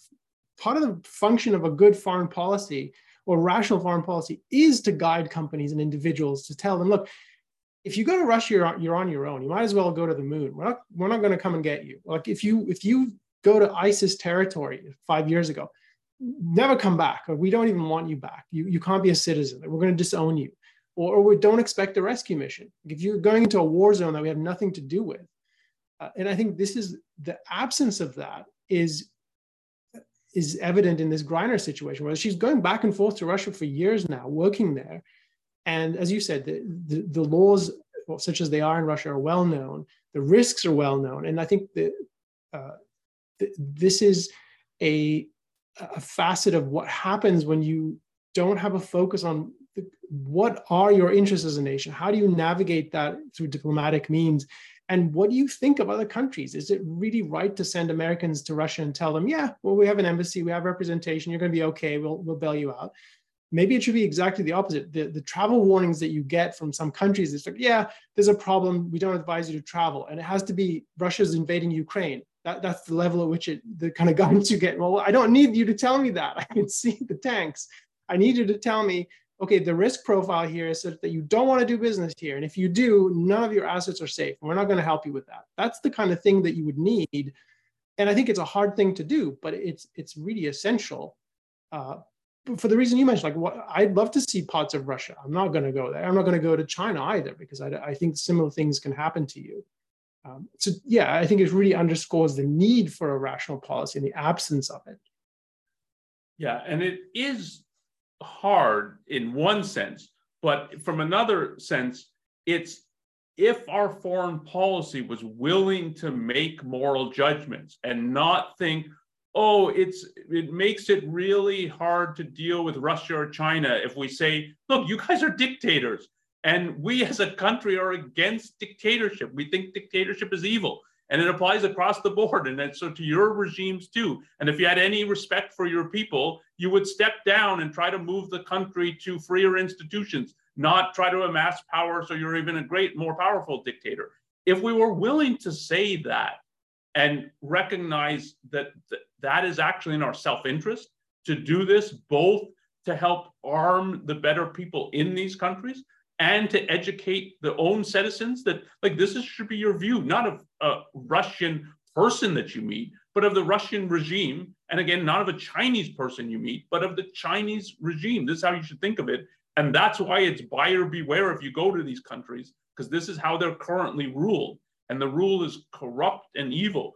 S1: part of the function of a good foreign policy or rational foreign policy is to guide companies and individuals to tell them, look, if you go to Russia, you're on, you're on your own. You might as well go to the moon. We're not, we're not going to come and get you. Like if you if you go to ISIS territory five years ago, never come back, or we don't even want you back. You, you can't be a citizen. We're going to disown you. Or, or we don't expect a rescue mission. If you're going into a war zone that we have nothing to do with. Uh, and I think this is the absence of that is is evident in this Griner situation, where she's going back and forth to Russia for years now, working there. And as you said, the, the, the laws, well, such as they are in Russia, are well known. The risks are well known. And I think the, uh, this is a, a facet of what happens when you don't have a focus on the, what are your interests as a nation? How do you navigate that through diplomatic means? And what do you think of other countries? Is it really right to send americans to russia and tell them yeah well we have an embassy we have representation you're going to be okay we'll, we'll bail you out maybe it should be exactly the opposite. The, the travel warnings that you get from some countries it's like yeah there's a problem we don't advise you to travel and it has to be russia's invading ukraine that, that's the level at which it the kind of guidance you get. Well i don't need you to tell me that. I can see the tanks. I need you to tell me okay the risk profile here is such that you don't want to do business here. And if you do none of your assets are safe. And we're not going to help you with that. That's the kind of thing that you would need. And i think it's a hard thing to do but it's it's really essential uh, for the reason you mentioned like what i'd love to see parts of russia. I'm not going to go there. I'm not going to go to china either because I, I think similar things can happen to you um, so yeah, I think it really underscores the need for a rational policy and the absence of it.
S2: Yeah, and it is hard in one sense, but from another sense, it's if our foreign policy was willing to make moral judgments and not think, oh, it's it makes it really hard to deal with Russia or China if we say, look, you guys are dictators. And we as a country are against dictatorship. We think dictatorship is evil. And it applies across the board. And so to your regimes too. And if you had any respect for your people, you would step down and try to move the country to freer institutions, not try to amass power so you're even a great, more powerful dictator. If we were willing to say that and recognize that th- that is actually in our self interest to do this, both to help arm the better people in these countries, and to educate the own citizens that like this is, should be your view, not of a Russian person that you meet, but of the Russian regime. And again, not of a Chinese person you meet, but of the Chinese regime. This is how you should think of it. And that's why it's buyer beware if you go to these countries, because this is how they're currently ruled. And the rule is corrupt and evil.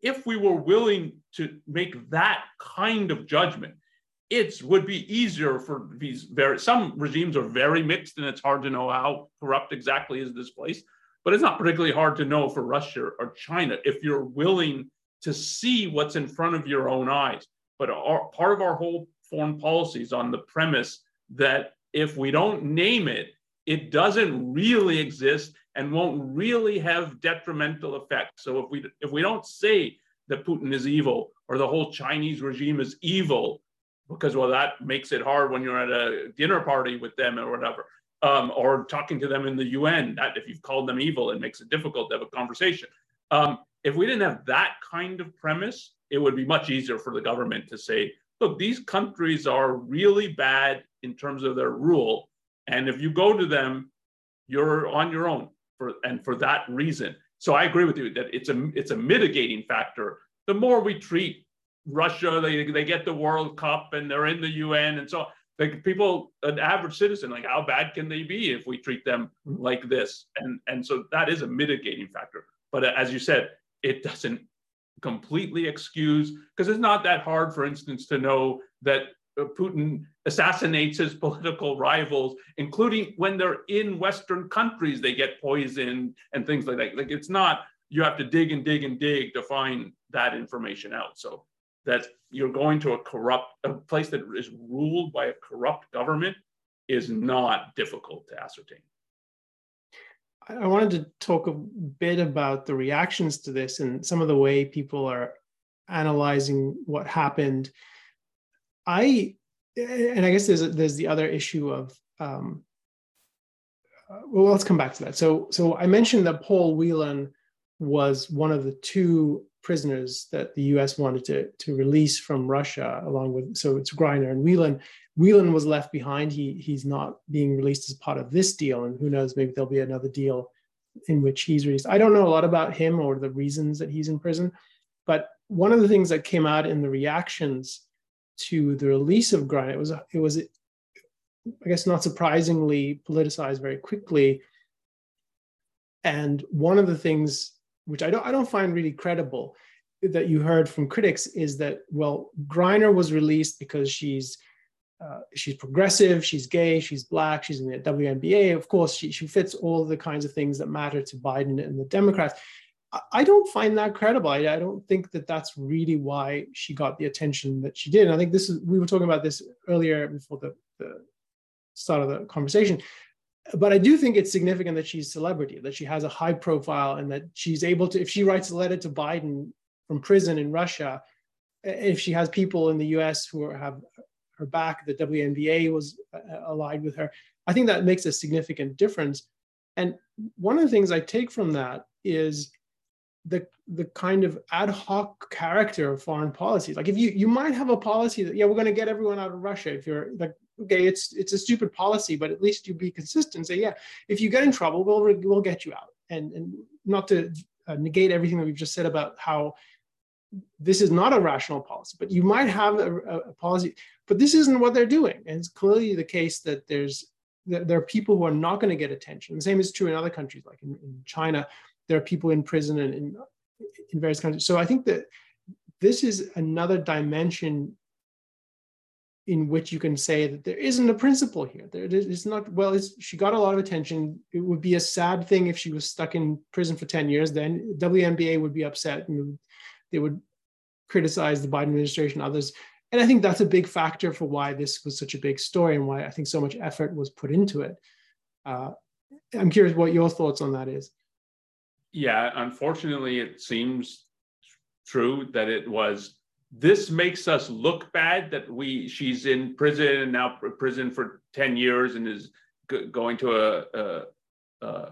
S2: If we were willing to make that kind of judgment, it would be easier for these very some regimes are very mixed and it's hard to know how corrupt exactly is this place but it's not particularly hard to know for russia or china if you're willing to see what's in front of your own eyes but our, part of our whole foreign policy is on the premise that if we don't name it it doesn't really exist and won't really have detrimental effects. So if we if we don't say that Putin is evil or the whole Chinese regime is evil, because well that makes it hard when you're at a dinner party with them or whatever, um, or talking to them in the UN. That if you've called them evil, it makes it difficult to have a conversation. Um, if we didn't have that kind of premise, it would be much easier for the government to say, look, these countries are really bad in terms of their rule. And if you go to them, you're on your own for and for that reason. So I agree with you that it's a it's a mitigating factor. The more we treat Russia, they, they get the World Cup and they're in the UN and so like people, an average citizen, like how bad can they be if we treat them like this? And and so that is a mitigating factor. But as you said, it doesn't completely excuse because it's not that hard, for instance, to know that uh, Putin assassinates his political rivals, including when they're in Western countries, they get poisoned and things like that. Like it's not, you have to dig and dig and dig to find that information out. So that you're going to a corrupt, a place that is ruled by a corrupt government is not difficult to ascertain.
S1: I wanted to talk a bit about the reactions to this and some of the way people are analyzing what happened. I and I guess there's there's the other issue of um, uh, well, let's come back to that. So so I mentioned that Paul Whelan was one of the two prisoners that the U.S. wanted to to release from Russia, along with so it's Griner and Whelan. Whelan was left behind. He he's not being released as part of this deal, and who knows, maybe there'll be another deal in which he's released. I don't know a lot about him or the reasons that he's in prison, but one of the things that came out in the reactions to the release of Griner, it was it was I guess not surprisingly politicized very quickly. And one of the things which I don't I don't find really credible that you heard from critics is that well Griner was released because she's uh, she's progressive, she's gay, she's black, she's in the WNBA. Of course, she, she fits all the kinds of things that matter to Biden and the Democrats. I, I don't find that credible. I, I, don't think that that's really why she got the attention that she did. And I think this is, we were talking about this earlier before the, the start of the conversation. But I do think it's significant that she's a celebrity, that she has a high profile, and that she's able to, if she writes a letter to Biden from prison in Russia, if she has people in the US who have her back, the WNBA was uh, allied with her. I think that makes a significant difference. And one of the things I take from that is the the kind of ad hoc character of foreign policies. Like if you you might have a policy that yeah we're going to get everyone out of Russia. If you're like okay it's it's a stupid policy, but at least you be consistent. Say yeah if you get in trouble we'll we'll get you out. And and not to uh, negate everything that we've just said about how this is not a rational policy, but you might have a, a, policy, but this isn't what they're doing. And it's clearly the case that there's that there are people who are not going to get attention. The same is true in other countries, like in, in China, there are people in prison and in, in various countries. So I think that this is another dimension in which you can say that there isn't a principle here. There is not, well, she got a lot of attention. It would be a sad thing if she was stuck in prison for 10 years, then WNBA would be upset and they would criticize the Biden administration, others. And I think that's a big factor for why this was such a big story and why I think so much effort was put into it. Uh, I'm curious what your thoughts on that is.
S2: Yeah, unfortunately, it seems true that it was. This makes us look bad that we she's in prison and now prison for ten years and is going to a, a, a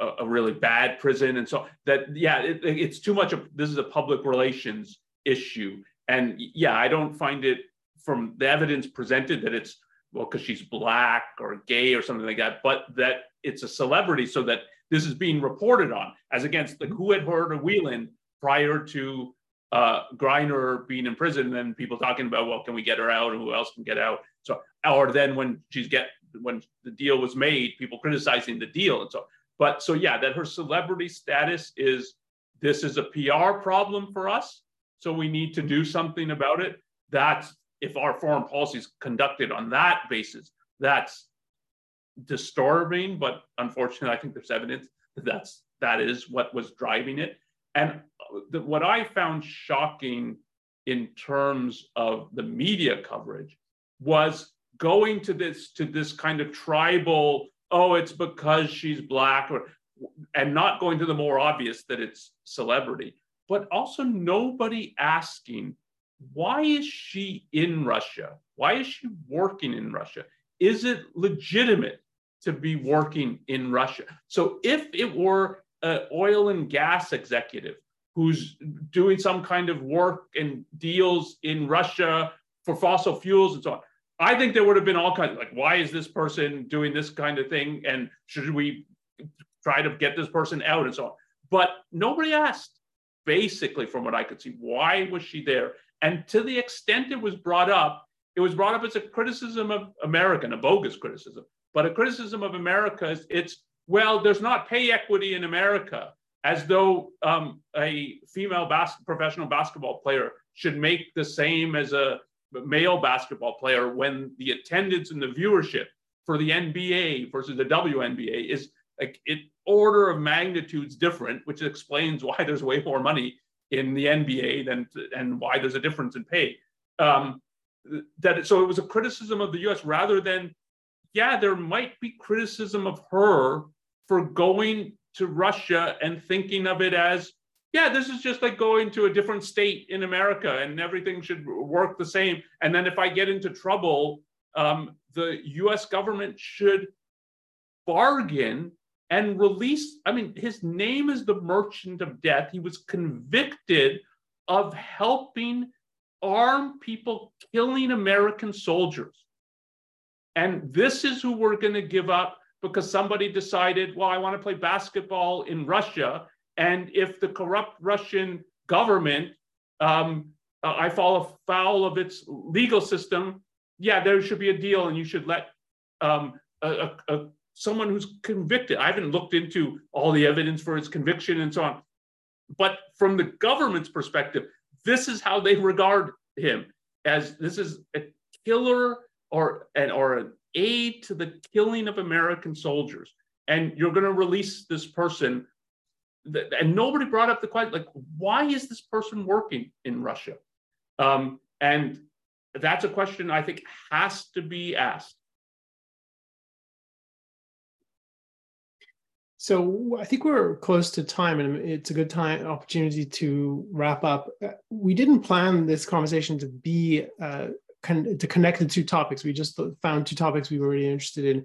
S2: a, a, really bad prison and so that yeah it, it's too much of this is a public relations issue. And yeah i don't find it from the evidence presented that it's well because she's black or gay or something like that but that it's a celebrity so that this is being reported on as against like who had heard of Whelan prior to uh, Griner being in prison and then people talking about well can we get her out and who else can get out so or then when she's get when the deal was made people criticizing the deal and so but so yeah, that her celebrity status is this is a PR problem for us. So we need to do something about it. That's if our foreign policy is conducted on that basis, that's disturbing. But unfortunately, I think there's evidence that that's that is what was driving it. And what I found shocking in terms of the media coverage was going to this to this kind of tribal oh, it's because she's black, or and not going to the more obvious that it's celebrity, but also nobody asking, why is she in Russia? Why is she working in Russia? Is it legitimate to be working in Russia? So if it were an oil and gas executive who's doing some kind of work and deals in Russia for fossil fuels and so on, I think there would have been all kinds of like, why is this person doing this kind of thing? And should we try to get this person out and so on? But nobody asked, basically, from what I could see, why was she there? And to the extent it was brought up, it was brought up as a criticism of America, a bogus criticism, but a criticism of America is it's, well, there's not pay equity in America, as though um, a female bas- professional basketball player should make the same as a male basketball player when the attendance and the viewership for the NBA versus the WNBA is like it order of magnitudes different, which explains why there's way more money in the NBA than and why there's a difference in pay. Um, that so it was a criticism of the U.S. rather than yeah, there might be criticism of her for going to Russia and thinking of it as yeah, this is just like going to a different state in America and everything should work the same. And then if I get into trouble, um, the US government should bargain and release. I mean, his name is the merchant of death. He was convicted of helping armed people killing American soldiers. And this is who we're going to give up because somebody decided, well, I want to play basketball in Russia and if the corrupt Russian government, um, uh, I fall foul of its legal system, yeah, there should be a deal, and you should let um, a, a, a, someone who's convicted. I haven't looked into all the evidence for his conviction and so on, but from the government's perspective, this is how they regard him as this is a killer or an or aid to the killing of American soldiers, and you're going to release this person. And nobody brought up the question like why is this person working in russia? Um, and that's a question i think has to be asked.
S1: So i think we're close to time and it's a good time opportunity to wrap up. We didn't plan this conversation to be uh, con- to connect the two topics we just found two topics we were really interested in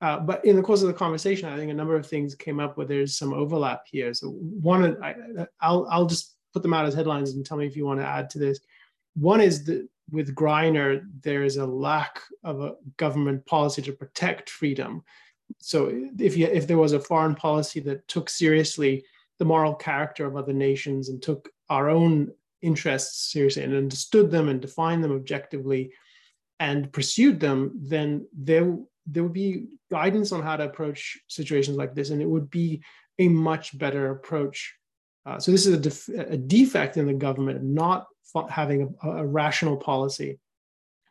S1: uh, but in the course of the conversation, I think a number of things came up where there's some overlap here. So one, I, I'll I'll just put them out as headlines and tell me if you want to add to this. One is that with Griner, there is a lack of a government policy to protect freedom. So if you if there was a foreign policy that took seriously the moral character of other nations and took our own interests seriously and understood them and defined them objectively and pursued them, then there there would be guidance on how to approach situations like this, and it would be a much better approach. Uh, so this is a, def- a, defect in the government not having a, a, rational policy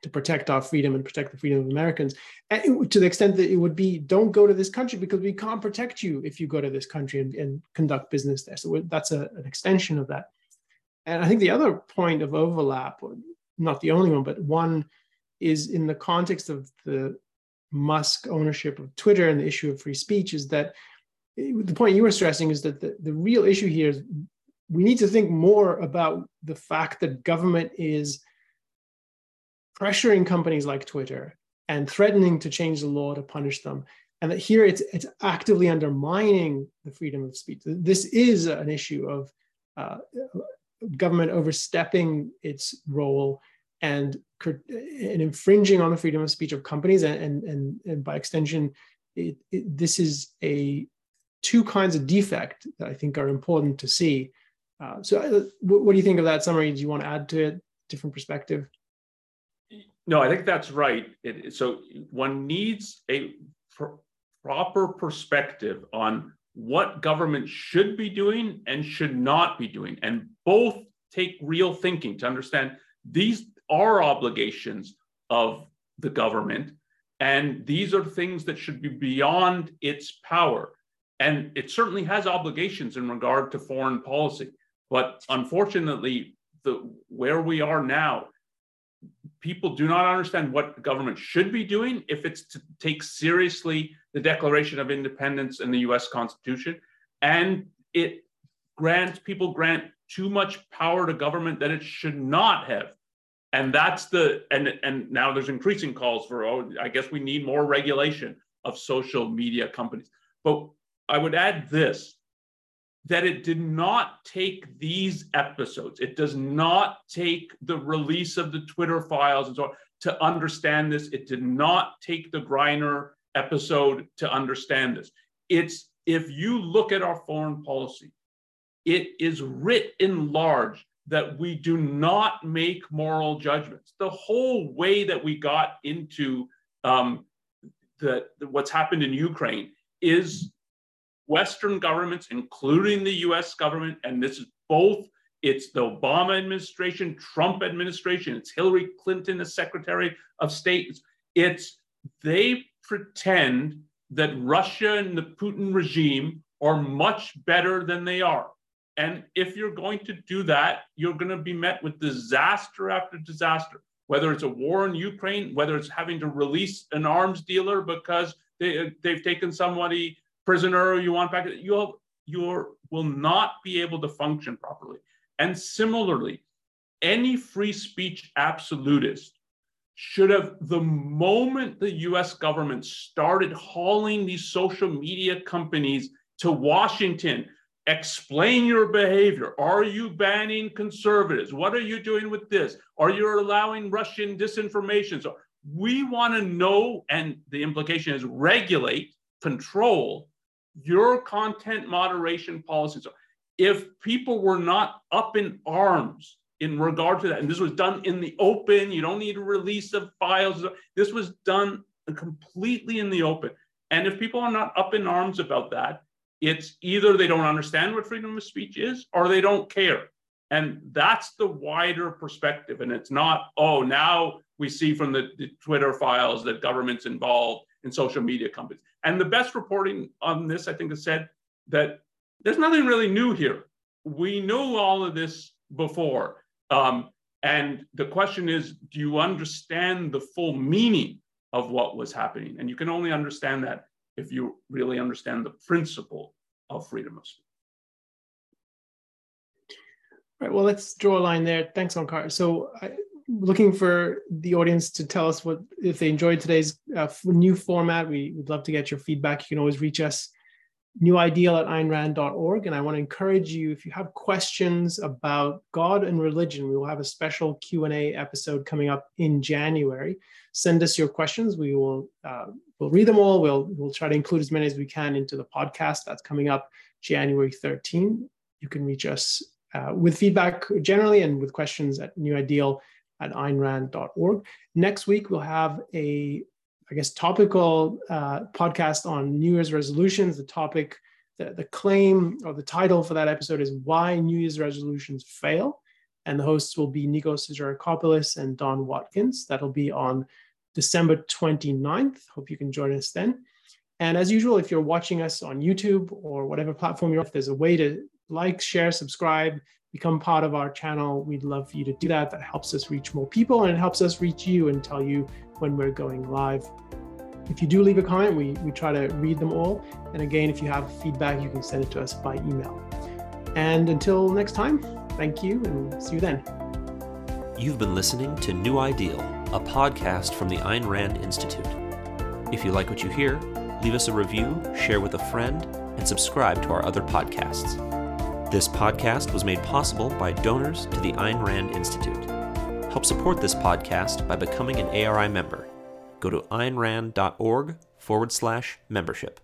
S1: to protect our freedom and protect the freedom of Americans. And to the extent that it would be, don't go to this country because we can't protect you if you go to this country and, and conduct business there. So that's a, an extension of that. And I think the other point of overlap, not the only one, but one is in the context of the Musk ownership of Twitter and the issue of free speech is that the point you were stressing is that the, the real issue here is we need to think more about the fact that government is pressuring companies like Twitter and threatening to change the law to punish them. And that here it's, it's actively undermining the freedom of speech. This is an issue of uh, government overstepping its role and, and infringing on the freedom of speech of companies and, and, and by extension it, it, this is a two kinds of defect that i think are important to see. Uh, so uh, what, what, do you think of that summary? Do you want to add to it different perspective?
S2: No i think that's right. It, so one needs a pr- proper perspective on what government should be doing and should not be doing and both take real thinking to understand these are obligations of the government. And these are things that should be beyond its power. And it certainly has obligations in regard to foreign policy. But unfortunately, the where we are now, people do not understand what government should be doing if it's to take seriously the Declaration of Independence and the US Constitution. And it grants people grant too much power to government that it should not have. And that's the and and now there's increasing calls for oh I guess we need more regulation of social media companies. But I would add this that it did not take these episodes, it does not take the release of the Twitter files and so on to understand this. It did not take the Griner episode to understand this. It's if you look at our foreign policy, it is writ in large that we do not make moral judgments. The whole way that we got into um, the, the, what's happened in Ukraine is Western governments, including the US government, and this is both it's the Obama administration, Trump administration, it's Hillary Clinton as Secretary of State. It's they pretend that Russia and the Putin regime are much better than they are. And if you're going to do that, you're going to be met with disaster after disaster, whether it's a war in Ukraine, whether it's having to release an arms dealer because they, they've taken somebody prisoner you want back, you'll you will not be able to function properly. And similarly, any free speech absolutist should have, the moment the US government started hauling these social media companies to Washington, explain your behavior. Are you banning conservatives? What are you doing with this? Are you allowing Russian disinformation? So we want to know, and the implication is regulate, control your content moderation policies. If people were not up in arms in regard to that, and this was done in the open, you don't need a release of files. This was done completely in the open. And if people are not up in arms about that, it's either they don't understand what freedom of speech is or they don't care. And that's the wider perspective. And it's not, oh, now we see from the, the Twitter files that government's involved in social media companies. And the best reporting on this, I think, has said that there's nothing really new here. We knew all of this before. Um, and the question is do you understand the full meaning of what was happening? And you can only understand that if you really understand the principle of freedom of speech.
S1: Right. Well, let's draw a line there. Thanks, Onkar. So, I, looking for the audience to tell us what if they enjoyed today's uh, new format. We would love to get your feedback. You can always reach us newideal at aynrand.org. And I want to encourage you, if you have questions about God and religion, we will have a special Q&A episode coming up in January. Send us your questions. We will uh, we'll read them all. We'll, we'll try to include as many as we can into the podcast. That's coming up January 13. You can reach us uh, with feedback generally and with questions at newideal at aynrand.org. Next week, we'll have a, I guess, topical uh, podcast on New Year's resolutions. The topic, the, the claim or the title for that episode is Why New Year's Resolutions Fail. And the hosts will be Nikos Sotirakopoulos and Don Watkins. That'll be on December 29th. Hope you can join us then. And as usual, if you're watching us on YouTube or whatever platform you're on, there's a way to like, share, subscribe, become part of our channel, we'd love for you to do that. That helps us reach more people and it helps us reach you and tell you when we're going live. If you do leave a comment, we, we try to read them all. And again, if you have feedback, you can send it to us by email. And until next time, thank you and see you then.
S3: You've been listening to New Ideal, a podcast from the Ayn Rand Institute. If you like what you hear, leave us a review, share with a friend, and subscribe to our other podcasts. This podcast was made possible by donors to the Ayn Rand Institute. Help support this podcast by becoming an ARI member. Go to aynrand.org forward slash membership.